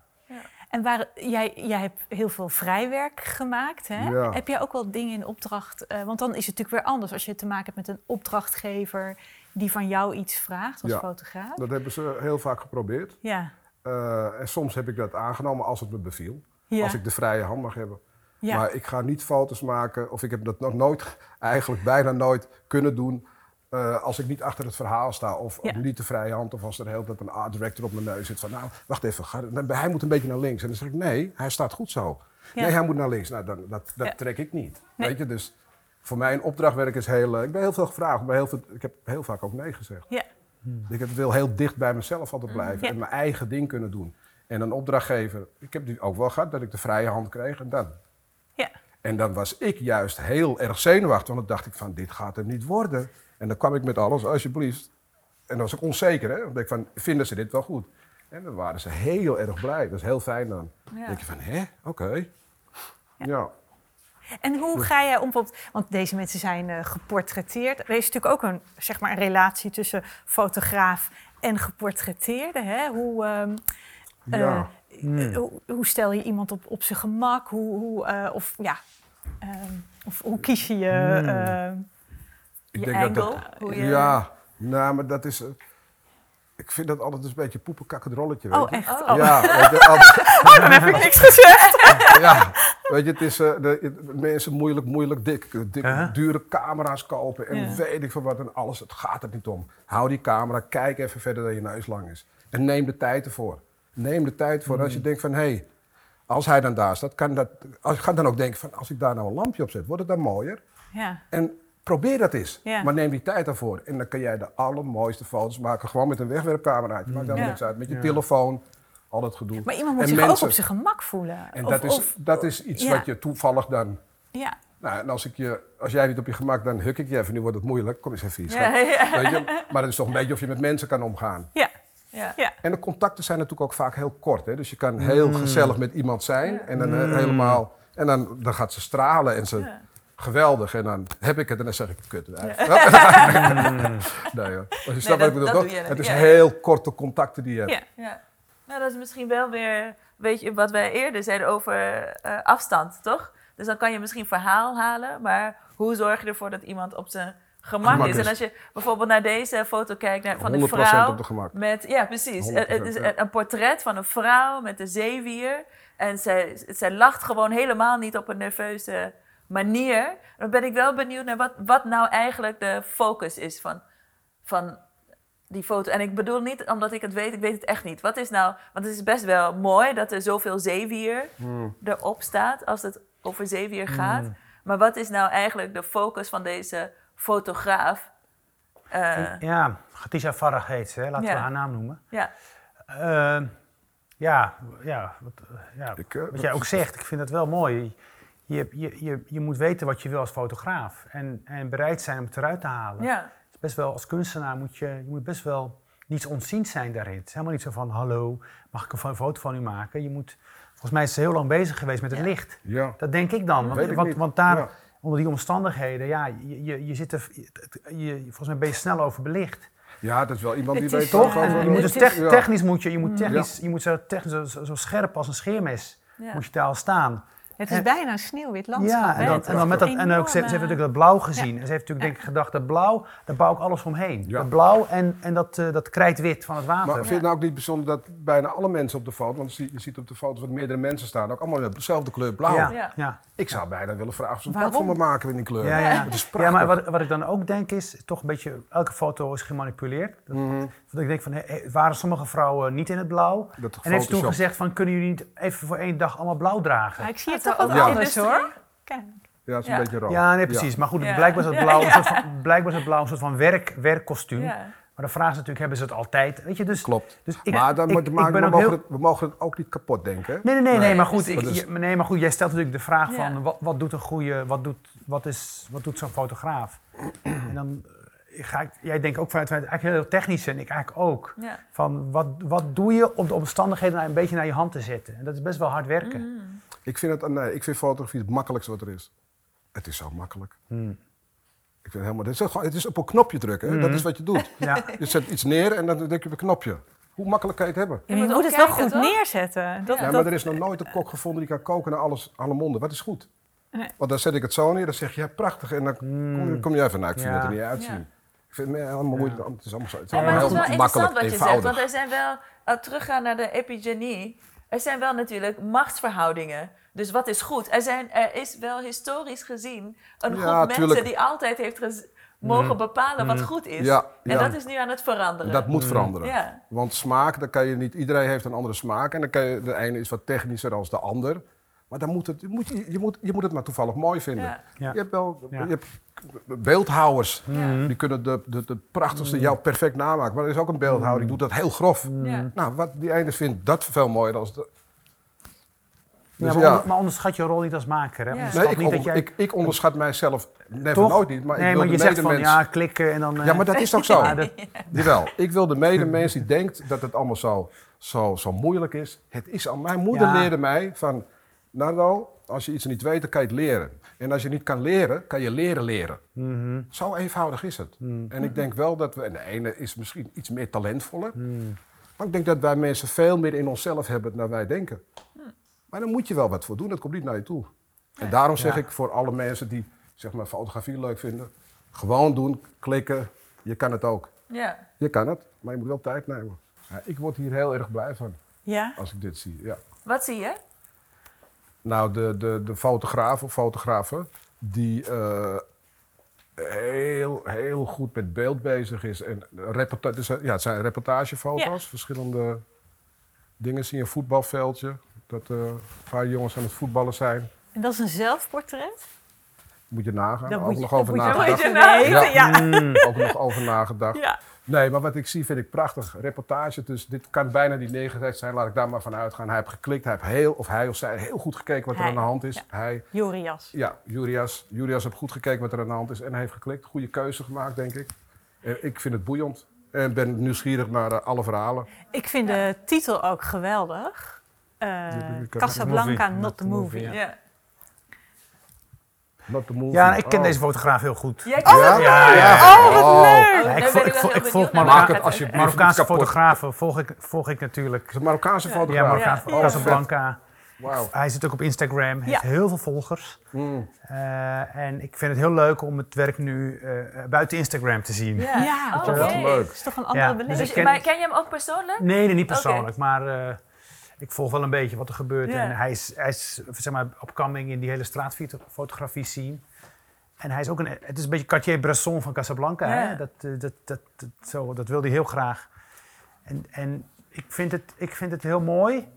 en waar, jij, jij hebt heel veel vrijwerk gemaakt. Hè? Ja. Heb jij ook wel dingen in opdracht? eh, want dan is het natuurlijk weer anders als je te maken hebt met een opdrachtgever die van jou iets vraagt als Ja. fotograaf. Dat hebben ze heel vaak geprobeerd. Ja, Eh, en soms heb ik dat aangenomen als het me beviel. Ja, Als ik de vrije hand mag hebben. ja. Maar ik ga niet foto's maken, of ik heb dat nog nooit, eigenlijk bijna nooit kunnen doen. eh, als ik niet achter het verhaal sta, of Ja. niet de vrije hand, of als er heel dat een art director op mijn neus zit van, nou, wacht even, ga, hij moet een beetje naar links. En dan zeg ik, nee, hij staat goed zo. Ja. Nee, hij moet naar links. Nou, dan, dat, dat trek ik niet. Nee. Weet je, dus voor mij een opdrachtwerk is heel, eh, ik ben heel veel gevraagd, maar heel veel, ik heb heel vaak ook nee gezegd. Ja. Ik heb- wil heel dicht bij mezelf altijd blijven en mijn eigen ding kunnen doen. En een opdrachtgever, ik heb die ook wel gehad, dat ik de vrije hand kreeg en dan. Ja. En dan was ik juist heel erg zenuwachtig, want dan dacht ik van, dit gaat hem niet worden. En dan kwam ik met alles, alsjeblieft. En dan was ik onzeker, hè. Dacht ik van, vinden ze dit wel goed? En dan waren ze heel erg blij. Dat is heel fijn dan. Dan denk je van, hè, oké. Ja. En hoe ga jij om, want deze mensen zijn eh, geportretteerd. Er is natuurlijk ook een, zeg maar, een relatie tussen fotograaf en geportretteerde. Hè? Hoe, ehm, Ja. eh, eh, hoe, hoe stel je iemand op, op zijn gemak? Hoe, hoe, eh, of, ja, ehm, of hoe kies je je... ehm, Ik je denk dat angle, dat- hoe je... Ja, nou, maar dat is... ik vind dat altijd een beetje poepenkakkend rolletje, weet oh, je. echt? Oh. Ja, weet je, altijd- Oh, dan heb ik niks gezegd. ja, weet je, het is de, de mensen moeilijk, moeilijk dik, dik dure camera's kopen en Ja. weet ik van wat en alles. Het gaat er niet om. Hou die camera, kijk even verder dan je neus lang is. En neem de tijd ervoor. Neem de tijd voor. Mm. Als je denkt van, hé, hey, als hij dan daar staat, kan dat... Als, ga dan ook denken van, als ik daar nou een lampje op zet, wordt het dan mooier? Ja, En probeer dat eens. Ja. Maar neem die tijd ervoor. En dan kan jij de allermooiste foto's maken. Gewoon met een wegwerpcameraatje. Maakt helemaal Ja. niks uit. Met je Ja. telefoon. Al dat gedoe. maar iemand moet En zich ook op zijn gemak voelen. En Of- dat, is, of- dat is iets wat je toevallig dan... ja, Nou, en als, ik je, als jij niet op je gemak, dan huk ik je even. Nu wordt het moeilijk. Kom eens even hier. Ja, ja. Weet je? Maar het is toch een beetje of je met mensen kan omgaan. ja, Ja. ja. En de contacten zijn natuurlijk ook vaak heel kort. Hè? Dus je kan heel Mm. gezellig met iemand zijn. En dan eh, helemaal... En dan, dan gaat ze stralen en ze Ja. geweldig. En dan heb ik het en dan zeg ik, kut. nee, hoor. Maar je snapt wat ik dat- bedoel, dat toch? doe je. Het is Ja, ja. heel korte contacten die je hebt. Ja. Ja. Nou, dat is misschien wel weer, weet je, wat wij eerder zeiden over eh, afstand, toch? Dus dan kan je misschien verhaal halen, maar hoe zorg je ervoor dat iemand op zijn gemak, Gemak is? is. En als je bijvoorbeeld naar deze foto kijkt naar, van een 100% vrouw met, ja, precies. 100%, Het is ja. een portret van een vrouw met een zeewier en zij, zij lacht gewoon helemaal niet op een nerveuze manier. Dan ben ik wel benieuwd naar wat, wat nou eigenlijk de focus is van, van die foto. En ik bedoel niet omdat ik het weet, ik weet het echt niet. Wat is nou, want het is best wel mooi dat er zoveel zeewier Hmm. erop staat als het over zeewier gaat. Maar wat is nou eigenlijk de focus van deze fotograaf? Eh, Ja, Khatisha Farag heet ze, hè? laten Ja. we haar naam noemen. ja. Ehm, ja, ja, wat, eh, ja Ik, eh, wat jij ook zegt, ik vind dat wel mooi. Je, je, je, je moet weten wat je wil als fotograaf en, en bereid zijn om het eruit te halen. ja. Het is best wel, als kunstenaar moet je, je moet best wel niets ontziens zijn daarin. Het is helemaal niet zo van, hallo, mag ik een fo- foto van u maken? Je moet, volgens mij is ze heel lang bezig geweest met het Ja. licht. Ja. Dat denk ik dan. Want, ik want, niet. want daar, Ja. Onder die omstandigheden, ja, je, je, je zit er, je, volgens mij ben je snel overbelicht. ja, dat is wel iemand die weet Toch? En je moet het dus tech- technisch moet je, je moet Mm. technisch, je moet zo, technisch, zo, zo- scherp als een scheermes ja. moet je daar al staan. Het is En- bijna een sneeuwwit landschap. Ja, en hè? dan, en met dat, en ook, ze, ze heeft natuurlijk dat blauw gezien. En ze heeft natuurlijk denk ik gedacht, dat blauw, daar bouw ik alles omheen. Ja. Dat blauw en, en dat, eh, dat krijtwit van het water. Maar vind je het nou ook niet bijzonder dat bijna alle mensen op de foto, want je ziet, op de foto's dat meerdere mensen staan, ook allemaal met dezelfde kleur blauw. ja, Ja. ja. Ik zou bijna willen vragen of ze een me maken in die kleur. Ja, ja. Het is ja, maar wat, wat ik dan ook denk is, toch een beetje, elke foto is gemanipuleerd. Dat, Mhm. dat ik denk van, waren sommige vrouwen niet in het blauw? Dat En heeft ze toen gezegd van, kunnen jullie niet even voor één dag allemaal blauw dragen? Maar ik zie het toch wat ook Ja. anders hoor. Kijk. Ja, het is Ja. een beetje rood. Ja, nee, precies. Maar goed, blijkbaar is het blauw. Een soort van, blijkbaar is het blauw een soort van werk, werkkostuum. Ja. Maar de vraag is natuurlijk, hebben ze het altijd? Weet je, dus... Klopt. Dus ik, maar dan, ik- moet- ik maar ben we, mogen heel- het, we mogen het ook niet kapot denken. Nee, nee, nee, nee, Nee, maar, goed, ik- je- nee, maar goed, jij stelt natuurlijk de vraag Ja. van wat, wat doet een goede, wat doet, wat is, wat doet zo'n fotograaf? en dan eh, ga ik, jij denkt ook vanuit, eigenlijk heel technisch en ik eigenlijk ook. Ja. Van wat, wat doe je om de omstandigheden nou een beetje naar je hand te zetten? En dat is best wel hard werken. Mm. Ik vind, het, nee, ik vind fotografie het makkelijkste wat er is. Het is zo makkelijk. Hmm. Ik vind het, helemaal, het, is gewoon, het is op een knopje drukken. hè. Dat is wat je doet. Ja. Je zet iets neer en dan druk je op een knopje. Hoe makkelijk kan je het hebben? Je, moet het wel goed toch? neerzetten. Dat, Ja, dat, maar er is nog nooit een kok gevonden die kan koken naar alles, alle monden. Wat is goed? Nee. Want dan zet ik het zo neer, dan zeg je ja, prachtig. En dan kom je, kom je even, nou, ik vind Ja. het er niet uitzien. Ja. Ik vind het allemaal moeilijk. Het is allemaal zo. Het is Ja, allemaal maar het is heel wel makkelijk, interessant wat je zegt, want er zijn wel, uh, teruggaan naar de epigenie, er zijn wel natuurlijk machtsverhoudingen. Dus wat is goed? Er, zijn, er is wel historisch gezien een Ja, groep mensen tuurlijk. die altijd heeft gez- mogen bepalen wat goed is. Mm. Ja, En ja. dat is nu aan het veranderen. Dat moet veranderen. Ja. Want smaak, dan kan je niet, iedereen heeft een andere smaak. En dan kan je, de ene is wat technischer dan de ander. Maar dan moet het, je, moet, je, moet, je moet het maar toevallig mooi vinden. Ja. Ja. Je hebt wel Ja. je hebt beeldhouwers. Mhm. Die kunnen de, de, de prachtigste jou perfect namaken. Maar er is ook een beeldhouwer die doet dat heel grof. Ja. Nou, wat die ene vindt dat veel mooier dan de... Ja, Dus maar, ja. onder- maar onderschat je rol niet als maker. Hè? Ja. Onderschat Nee, ik, niet dat jij, ik, ik onderschat mijzelf never Toch? nooit niet. Maar nee, ik wil maar je de zegt van ja, klikken en dan... eh, Ja, maar dat is toch zo? ja, dat- Jawel, ik wil de medemens die denkt dat het allemaal zo, zo, zo moeilijk is. Het is al, mijn moeder Ja. leerde mij van, Nardo, als je iets niet weet, dan kan je het leren. En als je niet kan leren, kan je leren leren. Mhm. Zo eenvoudig is het. En ik denk wel dat we, en de ene is misschien iets meer talentvoller, maar ik denk dat wij mensen veel meer in onszelf hebben dan wij denken. Maar dan moet je wel wat voor doen, dat komt niet naar je toe. En daarom zeg Ja. ik voor alle mensen die zeg maar, fotografie leuk vinden, gewoon doen, klikken, je kan het ook. Ja. Je kan het, maar je moet wel tijd nemen. Ja, ik word hier heel erg blij van ja. als ik dit zie. Ja. Wat zie je? Nou, de, de, de fotograaf of fotografen die eh, heel, heel goed met beeld bezig is. En reporta dus, eh, ja, het zijn reportagefoto's, verschillende dingen. Zie je een voetbalveldje, dat eh, een paar jongens aan het voetballen zijn. En dat is een zelfportret? Moet je nagaan, Daar ook moet je- nog over nagedacht. Ja. ja. Mm. Ook nog over nagedacht. Ja. Nee, maar wat ik zie vind ik prachtig. Reportage, dus dit kan bijna die negatief zijn, laat ik daar maar van uitgaan. Hij heeft geklikt, hij heeft heel, of hij of zij, heel goed gekeken wat er aan de hand is. ja. Hij, Jorias. ja, Jurias, Jurias heeft goed gekeken wat er aan de hand is en hij heeft geklikt. Goede keuze gemaakt, denk ik. En ik vind het boeiend en ben nieuwsgierig naar eh, alle verhalen. Ik vind de titel ook geweldig. Eh, Casablanca, movie, not the movie. Ja. Ja. Not the movie. Ja, ik ken Oh. deze fotograaf heel goed. Jij Oh, kent? Ja, ja. Oh, wat Oh. leuk! Ja, Oh, ik, volg Marokka Marokkaanse fotografen, volg ik, volg ik natuurlijk. Is Marokkaanse Ja, fotograaf. Marokkaanse Ja. Casablanca. Wauw. Hij zit ook op Instagram, heeft Ja. heel veel volgers. Mm. Eh, en ik vind het heel leuk om het werk nu eh, buiten Instagram te zien. Ja. Ja, Oh, dat oké. leuk. is toch een andere Ja, beleving. dus ik ken- maar ken je hem ook persoonlijk? Nee, nee, niet persoonlijk, maar eh, ik volg wel een beetje wat er gebeurt. Ja. En hij is, hij is zeg maar, opkoming in die hele straatfotografie zien. En hij is ook een, het is een beetje Cartier-Bresson van Casablanca. Ja. Hè? Dat, eh, dat, dat, dat, zo, dat wil hij heel graag. En, en ik, vind het, ik vind het heel mooi.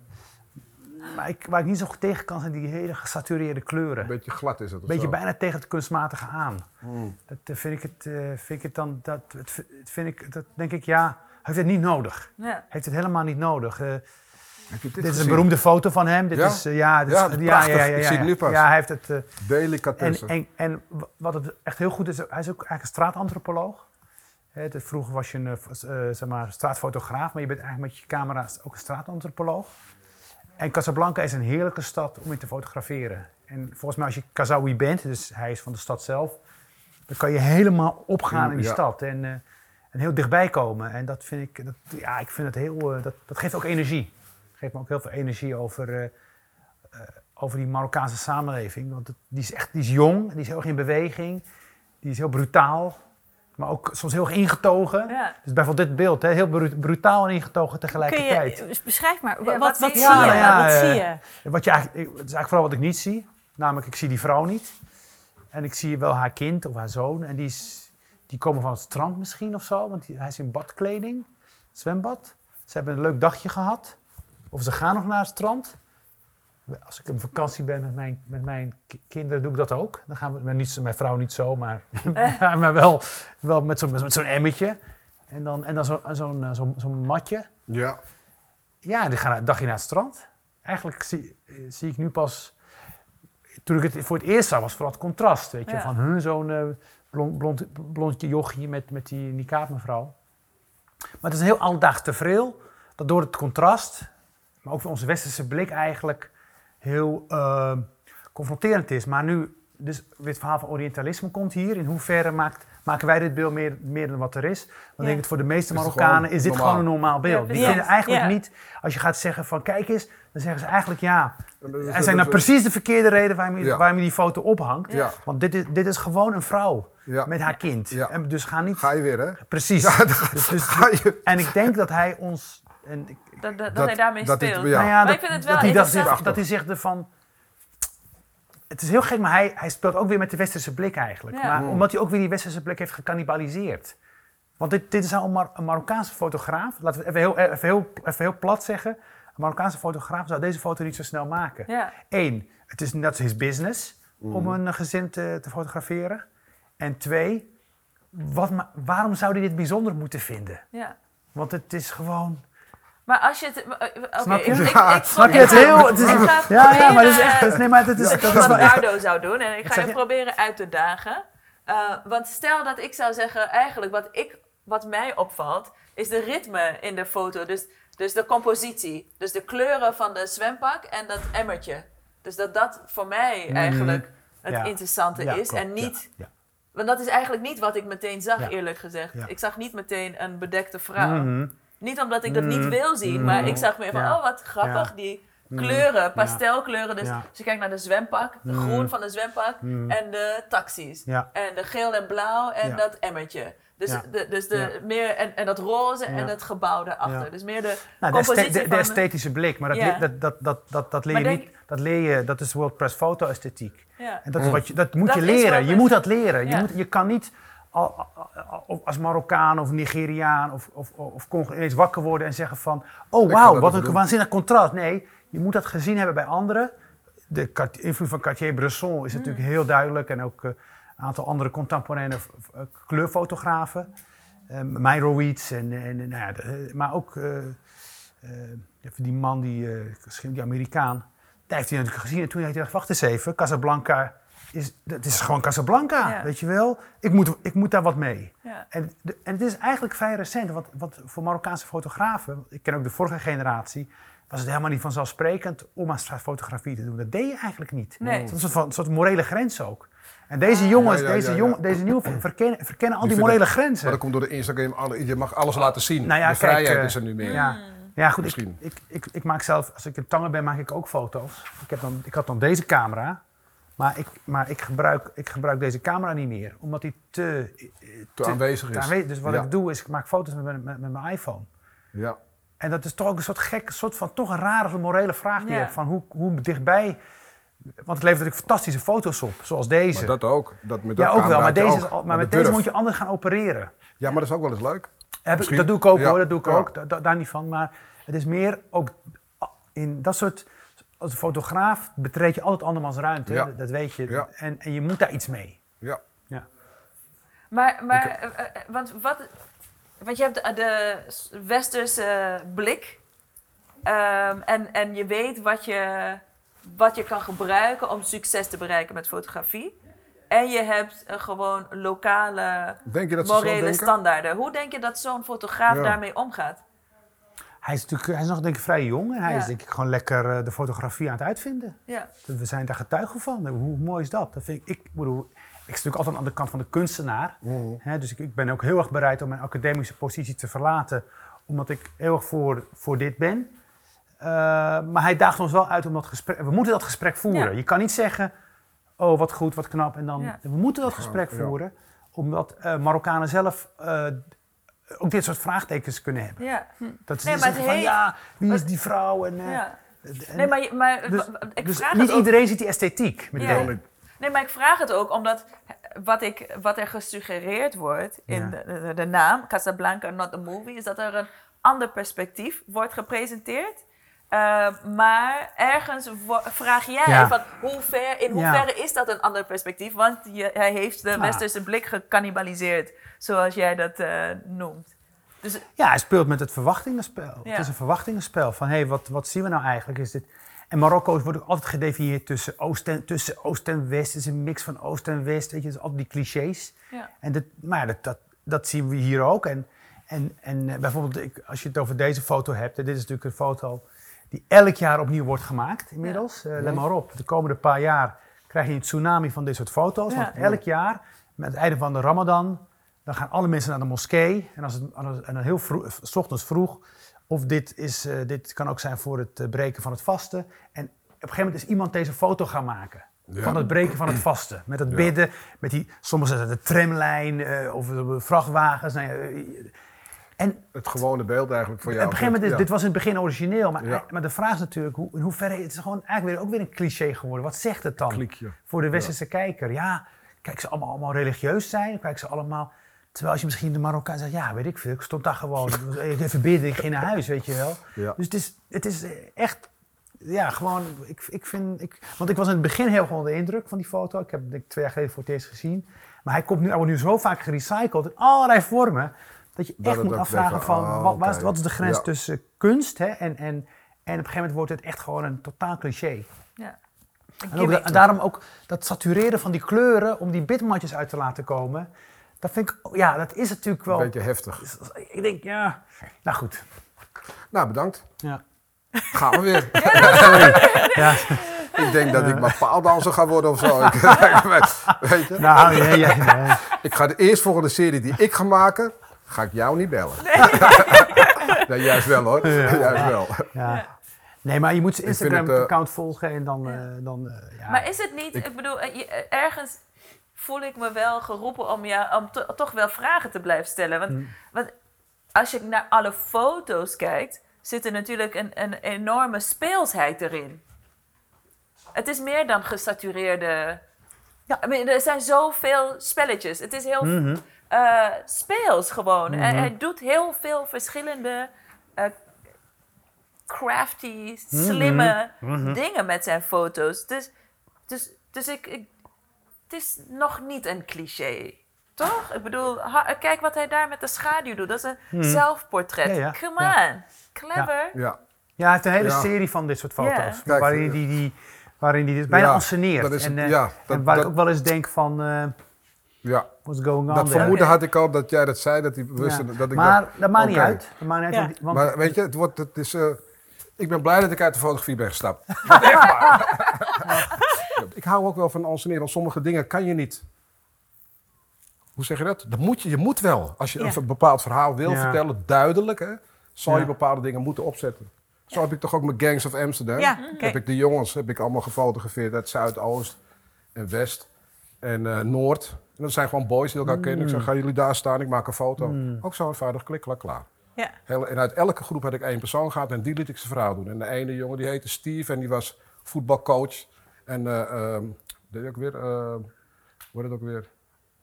Maar ik, waar ik niet zo goed tegen kan zijn die hele gesatureerde kleuren. Een beetje glad is het. Een beetje zo. bijna tegen het kunstmatige aan. Mm. Dat eh, vind ik het, eh, vind ik het dan, dat, het, v- het vind ik, dat denk ik, ja, hij heeft het niet nodig. Ja. Heeft het helemaal niet nodig. Dit, dit is een beroemde foto van hem. Dit Ja? is, eh, ja, dit Ja, is, prachtig. Ik zie het nu pas. Ja, hij heeft het. eh, en, en, en wat het echt heel goed is, hij is ook eigenlijk een straatantropoloog. Dat- vroeger was je een eh, zeg maar, straatfotograaf, maar je bent eigenlijk met je camera ook een straatantropoloog. En Casablanca is een heerlijke stad om in te fotograferen. En volgens mij als je Kazawi bent, dus hij is van de stad zelf, dan kan je helemaal opgaan in die Ja. stad en, en heel dichtbij komen. En dat vind ik, dat, ja, ik vind het heel, dat, dat geeft ook energie. Geeft me ook heel veel energie over, eh, eh, over die Marokkaanse samenleving. Want het- die is echt die is jong, die is heel erg in beweging, die is heel brutaal, maar ook soms heel erg ingetogen. Ja. Dus bijvoorbeeld dit beeld, hè, heel bru- brutaal en ingetogen Kun tegelijkertijd. je, beschrijf maar, Ja, wat, wat wat, zie zie je? je? Ja, ja, wat zie je? Wat je eigenlijk, het is eigenlijk vooral wat ik niet zie. Namelijk, ik zie die vrouw niet. En ik zie wel haar kind of haar zoon. En die, is, die komen van het strand misschien of zo. Want hij is in badkleding, zwembad. Ze hebben een leuk dagje gehad. Of ze gaan nog naar het strand. Als ik op vakantie ben met mijn, met mijn ki- kinderen, doe ik dat ook. Dan gaan we, maar niet, mijn vrouw niet zo, maar, maar wel, wel met zo'n met zo'n emmetje. En dan, en dan zo- zo'n zo'n zo'n matje. Ja. Ja, die gaan een dagje naar het strand. Eigenlijk zie, eh, zie ik nu pas... Toen ik het voor het eerst zag, was vooral het contrast. Weet je, Ja. van huh, zo'n eh, blond, blond, blondje jochie met, met die niqab mevrouw. Maar het is een heel alledaags tevreel. Dat door het contrast, maar ook voor onze westerse blik eigenlijk heel eh, confronterend is. Maar nu, dus het verhaal van Orientalisme komt hier. In hoeverre maakt, maken wij dit beeld meer, meer dan wat er is? Dan Ja. denk ik voor de meeste Marokkanen is dit normaal? gewoon een normaal beeld. Ja, Die vinden eigenlijk Ja. niet, als je gaat zeggen van kijk eens, dan zeggen ze eigenlijk ja. En Er zijn nou precies de verkeerde reden waarom je, Ja. waarom je die foto ophangt. Ja. Want dit is, dit is gewoon een vrouw Ja. met haar kind. Ja. En dus ga niet... Ga je weer, hè? Precies. Ja, Dus- dus- ga je. en ik denk dat hij ons... En ik, Dat, dat, dat Dat- hij daarmee dat dit- speelt. ja. nou ja, Maar dat, ik vind het wel dat hij, dat, hij zich ervan... Het is heel gek, maar hij, hij speelt ook weer met de westerse blik eigenlijk. Ja. Maar Mm. omdat hij ook weer die westerse blik heeft gecannibaliseerd. Want dit, dit is nou een, Mar- een Marokkaanse fotograaf. Laten we het even heel, even, heel, even heel plat zeggen. Een Marokkaanse fotograaf zou deze foto niet zo snel maken. Ja. Eén, het is net his business Mm. om een gezin te, te fotograferen. En twee, wat, waarom zou hij dit bijzonder moeten vinden? Ja. Want het is gewoon... Maar als je het... Oké, Snap je? ik, ik, Ja, ik, Snap je het heel... Het is, ja, ja, maar het is echt... Nee, maar het is, dat is wat. Nardo zou doen. En ik ga je je? proberen uit te dagen. Eh, want stel dat ik zou zeggen, eigenlijk wat, ik, wat mij opvalt, is de ritme in de foto. Dus, dus de compositie. Dus de kleuren van de zwempak en dat emmertje. Dus dat dat voor mij eigenlijk het. Ja. interessante Ja, is. klopt, en niet... ja, ja. Want dat is eigenlijk niet wat ik meteen zag, Ja. eerlijk gezegd. Ja. Ik zag niet meteen een bedekte vrouw. Mhm. Niet omdat ik dat niet Mhm. wil zien, maar ik zag meer van, Ja. oh wat grappig, Ja. die kleuren, pastelkleuren. Dus Ja. als je kijkt naar de zwempak, de groen van de zwempak en de taxis. Ja. En de geel en blauw en Ja. dat emmertje. Dus, Ja. de, dus de Ja. meer, en, en dat roze en Ja. het gebouw daarachter. Ja. Dus meer de Nou, de, compositie de, de van... esthetische blik, maar dat, Ja. le- dat, dat, dat, dat, dat leer je denk- niet. Dat leer je, dat is World Press Foto esthetiek. ja. En dat, is wat je, dat moet Dat je leren. Je moet dat leren. Ja. Je, moet, je kan niet als Marokkaan of Nigeriaan of, of, of Congo ineens wakker worden en zeggen van... Oh wauw, wat een doen. waanzinnig contrast. Nee, je moet dat gezien hebben bij anderen. De invloed van Cartier-Bresson is Mm. natuurlijk heel duidelijk. En ook eh, een aantal andere contemporaine v- kleurfotografen. Uh, en, en nou ja, de- maar ook eh, eh, even die man, die, eh, die Amerikaan. Daar heeft hij natuurlijk gezien en toen heeft hij gedacht, wacht eens even, Casablanca is, dat is gewoon Casablanca, Ja. weet je wel. Ik moet, ik moet daar wat mee. Ja. En, de- en het is eigenlijk vrij recent, want, want voor Marokkaanse fotografen, ik ken ook de vorige generatie, was het helemaal niet vanzelfsprekend om aan straatfotografie te doen. Dat deed je eigenlijk niet. Nee. Het was een soort, soort morele grens ook. En deze jongens, Ja, ja, deze, ja, ja. jongen, deze nieuwe verkennen, verkennen al die, Die morele grenzen. Maar dat komt door de Instagram. Alle, je mag alles laten zien. Nou ja, de kijk, vrijheid eh, is er nu meer. Ja, ja goed. Ik, ik, ik maak zelf, als ik in Tangen ben, maak ik ook foto's. Ik, heb dan, ik had dan deze camera, maar, ik, maar ik, gebruik, ik gebruik deze camera niet meer, omdat die te, Te aanwezig te is. aanwezig- Dus wat Ja. ik doe is, ik maak foto's met, mijn- met, met mijn iPhone. Ja. En dat is toch ook een soort gek, soort van toch een rare morele vraag die je hebt van hoe, hoe dichtbij. Want het levert natuurlijk fantastische foto's op, zoals deze. Maar dat ook. Dat met ja, ook wel, maar, deze is al, maar met de deze moet je anders gaan opereren. Ja, maar dat is ook wel eens leuk. Heb ik- Misschien. dat doe ik ook Ja. hoor, dat doe ik Ja. ook, da- da- daar niet van. Maar het is meer ook in dat soort, als een fotograaf betreed je altijd andermans ruimte, Ja. dat, dat weet je. Ja. En, en je moet daar iets mee. Ja. Maar, maar eh, eh, want, wat, want je hebt de, de westerse blik. Ehm, en, en je weet wat je, wat je kan gebruiken om succes te bereiken met fotografie. En je hebt eh, gewoon lokale Denk je dat ze zo morele standaarden. Hoe denk je dat zo'n fotograaf Ja. daarmee omgaat? Hij is natuurlijk hij is nog denk ik vrij jong en hij Ja. is denk ik gewoon lekker eh, de fotografie aan het uitvinden. Ja. We zijn daar getuigen van. Hoe mooi is dat? dat vind ik, ik bedoel, ik sta natuurlijk altijd aan de kant van de kunstenaar. Mhm. Hè, dus ik, ik ben ook heel erg bereid om mijn academische positie te verlaten, omdat ik heel erg voor, voor dit ben. Eh, maar hij daagt ons wel uit om dat gesprek. We moeten dat gesprek voeren. Ja. Je kan niet zeggen, oh wat goed, wat knap. En dan, Ja. We moeten dat gesprek ja. voeren, omdat eh, Marokkanen zelf eh, ook dit soort vraagtekens kunnen hebben. ja. Dat ze Nee, maar zeggen van, ja, wie is die vrouw? En, eh, ja. en- Nee, maar, maar dus ik dus vraag niet ook iedereen ziet die esthetiek. Met Ja. die- Nee, maar ik vraag het ook omdat wat, ik, wat er gesuggereerd wordt in Ja. de, de, de naam Casablanca Not a Movie, is dat er een ander perspectief wordt gepresenteerd. Uh, maar ergens vraag jij Ja. van hoe ver, in Ja. hoeverre is dat een ander perspectief? Want je, hij heeft de westerse blik gecannibaliseerd, zoals jij dat eh, noemt. Dus Ja, hij speelt met het verwachtingenspel. Het is een verwachtingenspel van, hé, wat, wat zien we nou eigenlijk? Is dit... En Marokko wordt ook altijd gedefinieerd tussen oost en, tussen oost en west. Het is een mix van oost en west, weet je, het is altijd die clichés. ja. En dat, maar dat, dat, dat zien we hier ook. En, en, en eh, bijvoorbeeld, ik, als je het over deze foto hebt, en dit is natuurlijk een foto die elk jaar opnieuw wordt gemaakt inmiddels. Eh, let maar op, de komende paar jaar krijg je een tsunami van dit soort foto's. Ja. Want elk jaar, met het einde van de Ramadan, dan gaan alle mensen naar de moskee. En, als het, en dan heel vroeg, s ochtends vroeg, of dit, is, eh, dit kan ook zijn voor het eh, breken van het vasten. En op een gegeven moment is iemand deze foto gaan maken. Ja. Van het breken van het vasten. Met het bidden, met die, zetten de tramlijn eh, of de vrachtwagens. Nou ja, eh, en Het gewone beeld eigenlijk voor op jou. een gegeven moment, is, Ja. dit was in het begin origineel, maar, Ja. maar de vraag is natuurlijk, hoe, in hoeverre, het is gewoon eigenlijk weer, ook weer een cliché geworden. Wat zegt het dan voor de westerse kijker? Ja, kijk ze allemaal, allemaal religieus zijn, kijk ze allemaal... Terwijl als je misschien de Marokkaan zegt, ja, weet ik veel, ik stond daar gewoon, even bidden, ik ging naar huis, weet je wel. Dus het is, het is echt, ja, gewoon, ik, ik vind, ik, want ik was in het begin heel gewoon de indruk van die foto. Ik heb het twee jaar geleden voor het eerst gezien. Maar hij, komt nu, hij wordt nu zo vaak gerecycled in allerlei vormen, dat je Dat echt moet afvragen van, van, oh, wat, wat is de grens Ja. tussen kunst hè, en, en, en op een gegeven moment wordt het echt gewoon een totaal cliché. ja. En, ook, en daarom ook dat satureren van die kleuren om die bitmatjes uit te laten komen. Dat vind ik, ja, dat is natuurlijk wel. Een beetje heftig. Ik denk, ja, nou goed. Nou, bedankt. Ja. Gaan we weer. ja. Ik denk dat ik maar paaldanser ga worden of zo. Ik, weet je? Nou, ja, ja, ja. Ik ga de eerstvolgende serie die ik ga maken, ga ik jou niet bellen. Nee, juist wel hoor. Juist wel. ja. Nee, maar je moet zijn het, Instagram-account volgen en dan. eh, dan eh, ja. Maar is het niet, ik, bedoel, eh, eh, ergens voel ik me wel geroepen om, ja, om to- toch wel vragen te blijven stellen. Want, Mm. want als je naar alle foto's kijkt, zit er natuurlijk een, een enorme speelsheid erin. Het is meer dan gesatureerde. Ja. I mean, er zijn zoveel spelletjes. Het is heel Mhm. Eh, speels gewoon. Hij, hij doet heel veel verschillende eh, crafty, slimme dingen met zijn foto's. Dus, dus, dus ik, ik, het is nog niet een cliché. Toch? Ik bedoel, ha- kijk wat hij daar met de schaduw doet. Dat is een zelfportret. Ja, ja. Come Ja. on. Clever. Ja. ja, hij heeft een hele Ja. serie van dit soort foto's. Kijk, waarin hij die, die, waarin die dit bijna Ja, is en, het- eh, ja, dat- en waar dat- ik ook wel eens denk van, eh ja. what's going on Dat there? vermoeden had ik al dat jij dat zei, dat hij wist Ja. dat ik maar dacht, dat maakt niet uit. Dat maakt niet uit, Ja. want- want Maar weet je, het wordt, het is, eh, ik ben blij dat ik uit de fotografie ben gestapt. Ik hou ook wel van ensoneren, want sommige dingen kan je niet. Hoe zeg je dat? dat moet je, je moet wel. Als je Ja. een bepaald verhaal wil Ja. vertellen, duidelijk, hè, zal je bepaalde dingen moeten opzetten. Zo heb ik toch ook met Gangs of Amsterdam. Heb ik de jongens heb ik allemaal gefotografeerd uit Zuidoost en West en eh, Noord. En dat zijn gewoon boys die elkaar kennen. Ik zeg, gaan jullie daar staan? Ik maak een foto. Ook zo eenvoudig, klik, klak, klaar. Ja. Heel- en uit elke groep had ik één persoon gehad en die liet ik zijn vrouw doen. En de ene jongen die heette Steve en die was voetbalcoach. En eh ehm, deed ook weer, eh, hoe heet het ook weer?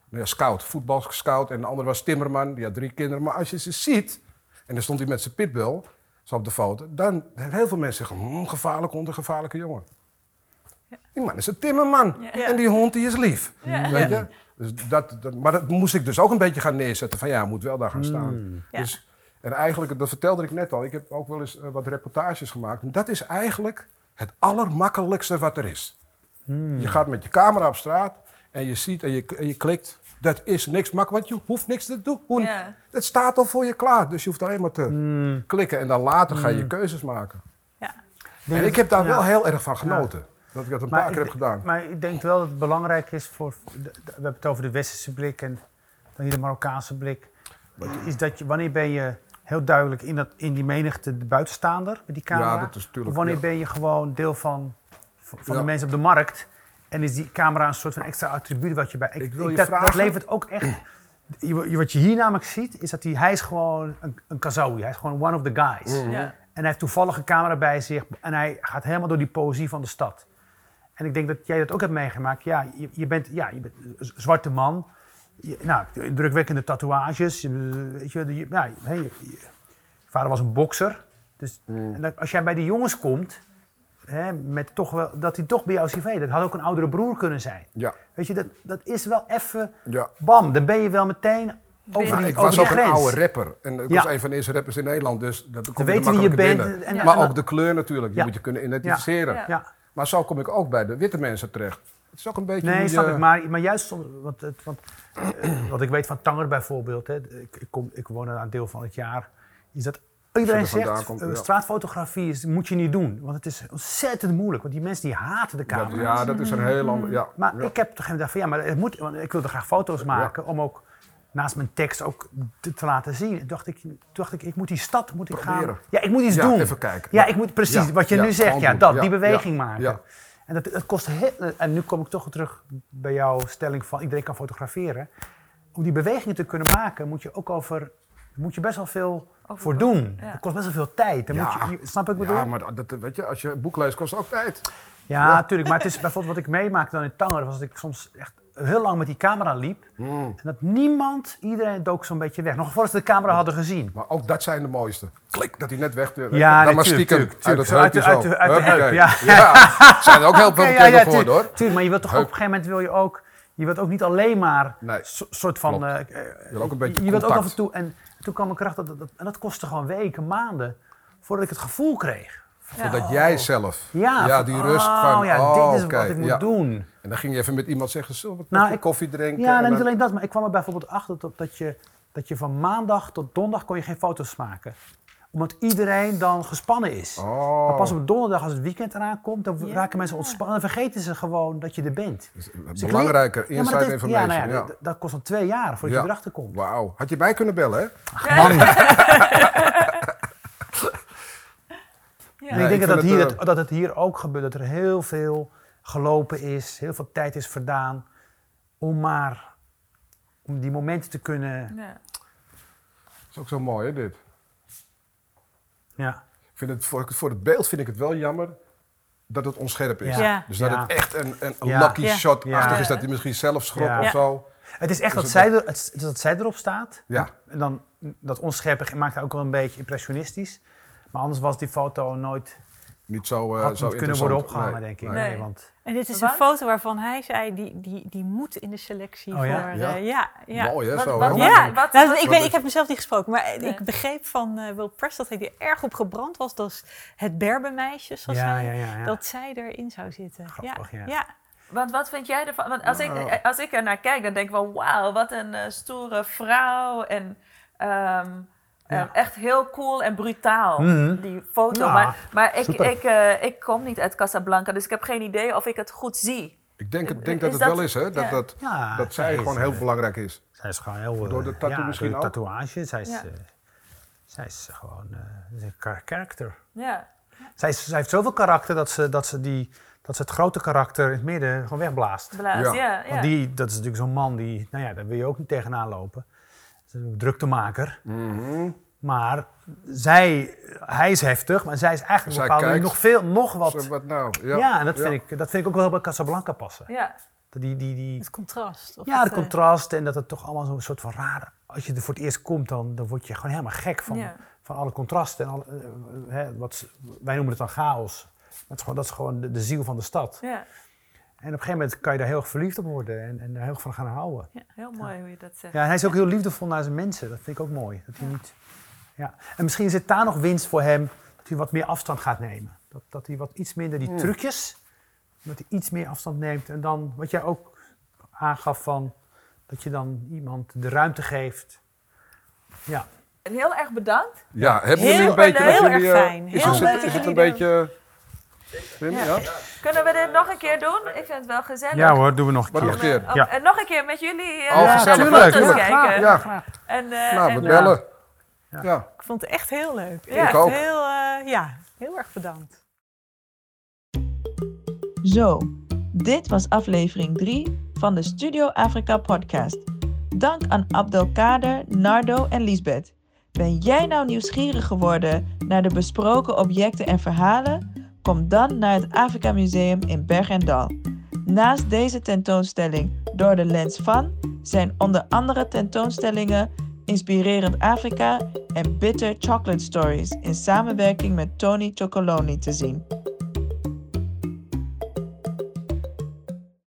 Nou ja, scout, voetbalscout. En de andere was Timmerman, die had drie kinderen. Maar als je ze ziet, en dan stond hij met zijn pitbull, zo op de foto, dan heel veel mensen zeggen, hm, gevaarlijk hond, een gevaarlijke jongen. Die man is een timmerman. Ja. En die hond die is lief. Ja. Weet je? Dus dat, dat, maar dat moest ik dus ook een beetje gaan neerzetten. Van ja, hij moet wel daar gaan staan. Ja. Dus, en eigenlijk, dat vertelde ik net al, ik heb ook wel eens eh, wat reportages gemaakt. En dat is eigenlijk het allermakkelijkste wat er is. Je gaat met je camera op straat en je ziet en je, en je klikt. Dat is niks makkelijk, want je hoeft niks te doen. Ja. Het staat al voor je klaar, dus je hoeft alleen maar te klikken. En dan later ga je keuzes maken. Ja. En ik heb daar Ja. wel heel erg van genoten. Dat ik dat een paar Maar keer ik- heb gedaan. Maar ik denk wel dat het belangrijk is voor. de- We hebben het over de westerse blik en dan hier de Marokkaanse blik. Is dat je, wanneer ben je heel duidelijk in, dat, in die menigte de buitenstaander met die camera? Ja, dat is natuurlijk- Of wanneer ja. ben je gewoon deel van, van Ja. de mensen op de markt? En is die camera een soort van extra attribuut wat je bij. Ik wil je dat, dat levert ook echt. je- Wat je hier namelijk ziet, is dat hij, hij is gewoon een, een kazoui. Hij is gewoon one of the guys. Mhm. Ja. En hij heeft toevallig een camera bij zich en hij gaat helemaal door die poëzie van de stad. En ik denk dat jij dat ook hebt meegemaakt. Ja, je, je bent, ja, je bent een zwarte man. Je, nou, drukwekkende tatoeages. je- weet je, je, ja, hè, je, je vader was een bokser. Dus Mm. en dat- als jij bij die jongens komt, hè, met toch wel, dat hij toch bij jou CV, dat had ook een oudere broer kunnen zijn. Ja, Weet je, dat, dat is wel even, ja. bam, dan ben je wel meteen over die, ik over was ook een oude rapper. En ik Ja. was een van de eerste rappers in Nederland. Dus dat kom je weten wie je bent. En-. Maar en- ook de kleur natuurlijk. Die moet je kunnen identificeren. Maar zo kom ik ook bij de witte mensen terecht. Het is ook een beetje Nee, snap je- ik. Maar, maar juist, want, het- want, eh, wat ik weet van Tanger bijvoorbeeld, hè, ik, ik, kom, ik woon er een deel van het jaar, is dat iedereen er zegt, komt, eh, ja. straatfotografie is, moet je niet doen. Want het is ontzettend moeilijk, want die mensen die haten de camera. ja, dat is een heel ander... Ja, Maar ja. ik heb toch gedacht van ja, maar het moet, want ik wilde graag foto's maken om ook naast mijn tekst ook te, te laten zien. Toen dacht ik, toen dacht ik, ik moet die stad moet ik gaan. Proberen. Ja, ik moet iets Ja, doen. even kijken. Ja, Ja. ik moet precies Ja, wat je ja, nu zegt. Ja, dat, Ja, die beweging ja, maken. ja. En dat, dat kost heel, en nu kom ik toch terug bij jouw stelling van iedereen kan fotograferen. Om die bewegingen te kunnen maken moet je ook over moet je best wel veel Over- voor doen. ja. Dat kost best wel veel tijd. Dan Ja. moet je, snap ik wat ik bedoel? Ja, maar dat, weet je, als je een boek leest, kost het ook tijd. Ja, natuurlijk. Maar het is bijvoorbeeld wat ik meemaakte dan in Tanger, was dat ik soms echt heel lang met die camera liep. Mm. En dat niemand, iedereen dook zo'n beetje weg. Nog voordat ze de camera hadden gezien. Maar ook dat zijn de mooiste. Klik, dat hij net weg... Ja, dan maar stiekem tuurlijk, tuurlijk, uit dat uit de- zo. uit de- uit de heup, ja. Ja, zijn er ook heel veel Oké, bekende voor, hoor. tuurlijk, maar je wilt toch op een gegeven moment wil je ook, je wilt ook niet alleen maar Nee, so- soort van. eh, Je wil ook een beetje je wilt ook af en toe. En toen kwam ik erachter dat, dat, en dat kostte gewoon weken, maanden voordat ik het gevoel kreeg. Voordat jij zelf, Ja, ja van, die rust oh, van, ja, oh, dit is wat ik moet ja. doen. En dan ging je even met iemand zeggen, zullen we Nou, ik- koffie drinken? Ja, En niet alleen dat, maar ik kwam er bijvoorbeeld achter dat, dat, je, dat je van maandag tot donderdag kon je geen foto's maken. Omdat iedereen dan gespannen is. Oh. Maar pas op donderdag als het weekend eraan komt, dan Ja. raken mensen ontspannen. Dan vergeten ze gewoon dat je er bent. Dus, Belangrijker, Ja, maar inside dat is- information. Ja, Ja, nou ja, Dat, dat kost dan twee jaar voordat Ja. je erachter komt. Wauw. Had je mij kunnen bellen, hè? Man, Ja. en ik denk ik dat, hier, het, het- dat het hier ook gebeurt. Dat er heel veel gelopen is, heel veel tijd is verdaan. Om maar om die momenten te kunnen. Ja. Dat is ook zo mooi, hè, dit. Ja. Ik vind het, voor, voor het beeld vind ik het wel jammer dat het onscherp is. Ja. Ja. Dus dat Ja. het echt een, een Ja. lucky Ja. shot-achtig Ja. is, dat hij misschien zelf schrok Ja. of zo. Het is echt Dus dat, het- zij, er, het, dat zij erop staat. Ja. En dan dat onscherpig maakt haar ook wel een beetje impressionistisch. Maar anders was die foto nooit Niet zo, eh had zo niet kunnen worden opgehangen, Nee, denk ik. nee. Want, En dit is Wat? een foto waarvan hij zei, die, die, die moet in de selectie Oh ja? voor... Ja. eh, ja, ja. Mooi, hè? Wat- Zo, wat- Ja, wat- nou, ik, weet, ik heb mezelf niet gesproken, maar Nee. ik begreep van eh, Will Preston dat hij er erg op gebrand was. Dat het Berbermeisje, zoals ja, hij, ja, ja, ja. dat zij erin zou zitten. Grappig, ja. ja. Want wat vind jij ervan? Want als, Nou. ik, als ik er naar kijk, dan denk ik wel, wauw, wat een eh, stoere vrouw. En ehm, Eh, Ja. echt heel cool en brutaal, Mhm. die foto. Ja, maar maar ik, super. ik, eh, ik kom niet uit Casablanca, dus ik heb geen idee of ik het goed zie. Ik denk, ik denk dat het dat- wel is, hè? Dat, ja. dat, dat zij zij is, gewoon eh, heel belangrijk is. Zij is gewoon heel... eh, Door de tattoo ja, misschien door de ook? tatoeage. Zij is, Ja. eh, zij is gewoon eh, een kar- karakter. Ja, Zij, is, zij heeft zoveel karakter dat ze, dat, ze die, dat ze het grote karakter in het midden gewoon wegblaast. blaas, Ja. ja. ja, Want die, dat is natuurlijk zo'n man die, nou ja, daar wil je ook niet tegenaan lopen. Een druktemaker. Mhm. Maar zij, hij is heftig, maar zij is eigenlijk Zij bepaalde kijkt. nog veel, nog wat. Wat nou? Ja, Ja, en dat, ja. Vind ik, dat vind ik ook wel bij Casablanca passen. ja. Die, die, die, Het contrast. of ja, het, de eh, contrast en dat het toch allemaal zo'n soort van raar... Als je er voor het eerst komt, dan, dan word je gewoon helemaal gek van, Ja. van alle contrasten. En alle, eh, hè, wat, wij noemen het dan chaos. Dat is gewoon, dat is gewoon de, de ziel van de stad. ja. En op een gegeven moment kan je daar heel erg verliefd op worden en, en er heel erg van gaan houden. Heel mooi hoe je dat zegt. Ja, en hij is ook heel liefdevol naar zijn mensen. Dat vind ik ook mooi. Dat hij niet, ja. En misschien zit daar nog winst voor hem, dat hij wat meer afstand gaat nemen. Dat, dat hij wat iets minder die trucjes, dat hij iets meer afstand neemt. En dan, wat jij ook aangaf van, dat je dan iemand de ruimte geeft. Ja, Heel erg bedankt. Ja, hebben Heel jullie een beetje... heel jullie, erg eh, fijn. Is, Heel het- leuk is dat het een jullie beetje... Wim, ja? Kunnen we dit nog een keer doen? Ik vind het wel gezellig. ja hoor, doen we nog een keer. nog een keer. Oh, Ja. En nog een keer met jullie eh Oh, naar gezellig. de foto's kijken. Ja, En, eh, nou, en, we eh, bellen. Ja. Ik vond het echt heel leuk. Ja. Ik ook. Heel, eh, ja, heel erg bedankt. Zo, dit was aflevering 3 van de Studio Afrika podcast. Dank aan Abdelkader, Nardo en Lisbeth. Ben jij nou nieuwsgierig geworden naar de besproken objecten en verhalen? Kom dan naar het Afrika Museum in Berg en Dal. Naast deze tentoonstelling Door de Lens van zijn onder andere tentoonstellingen Inspirerend Afrika en Bitter Chocolate Stories in samenwerking met Tony Chocoloni te zien.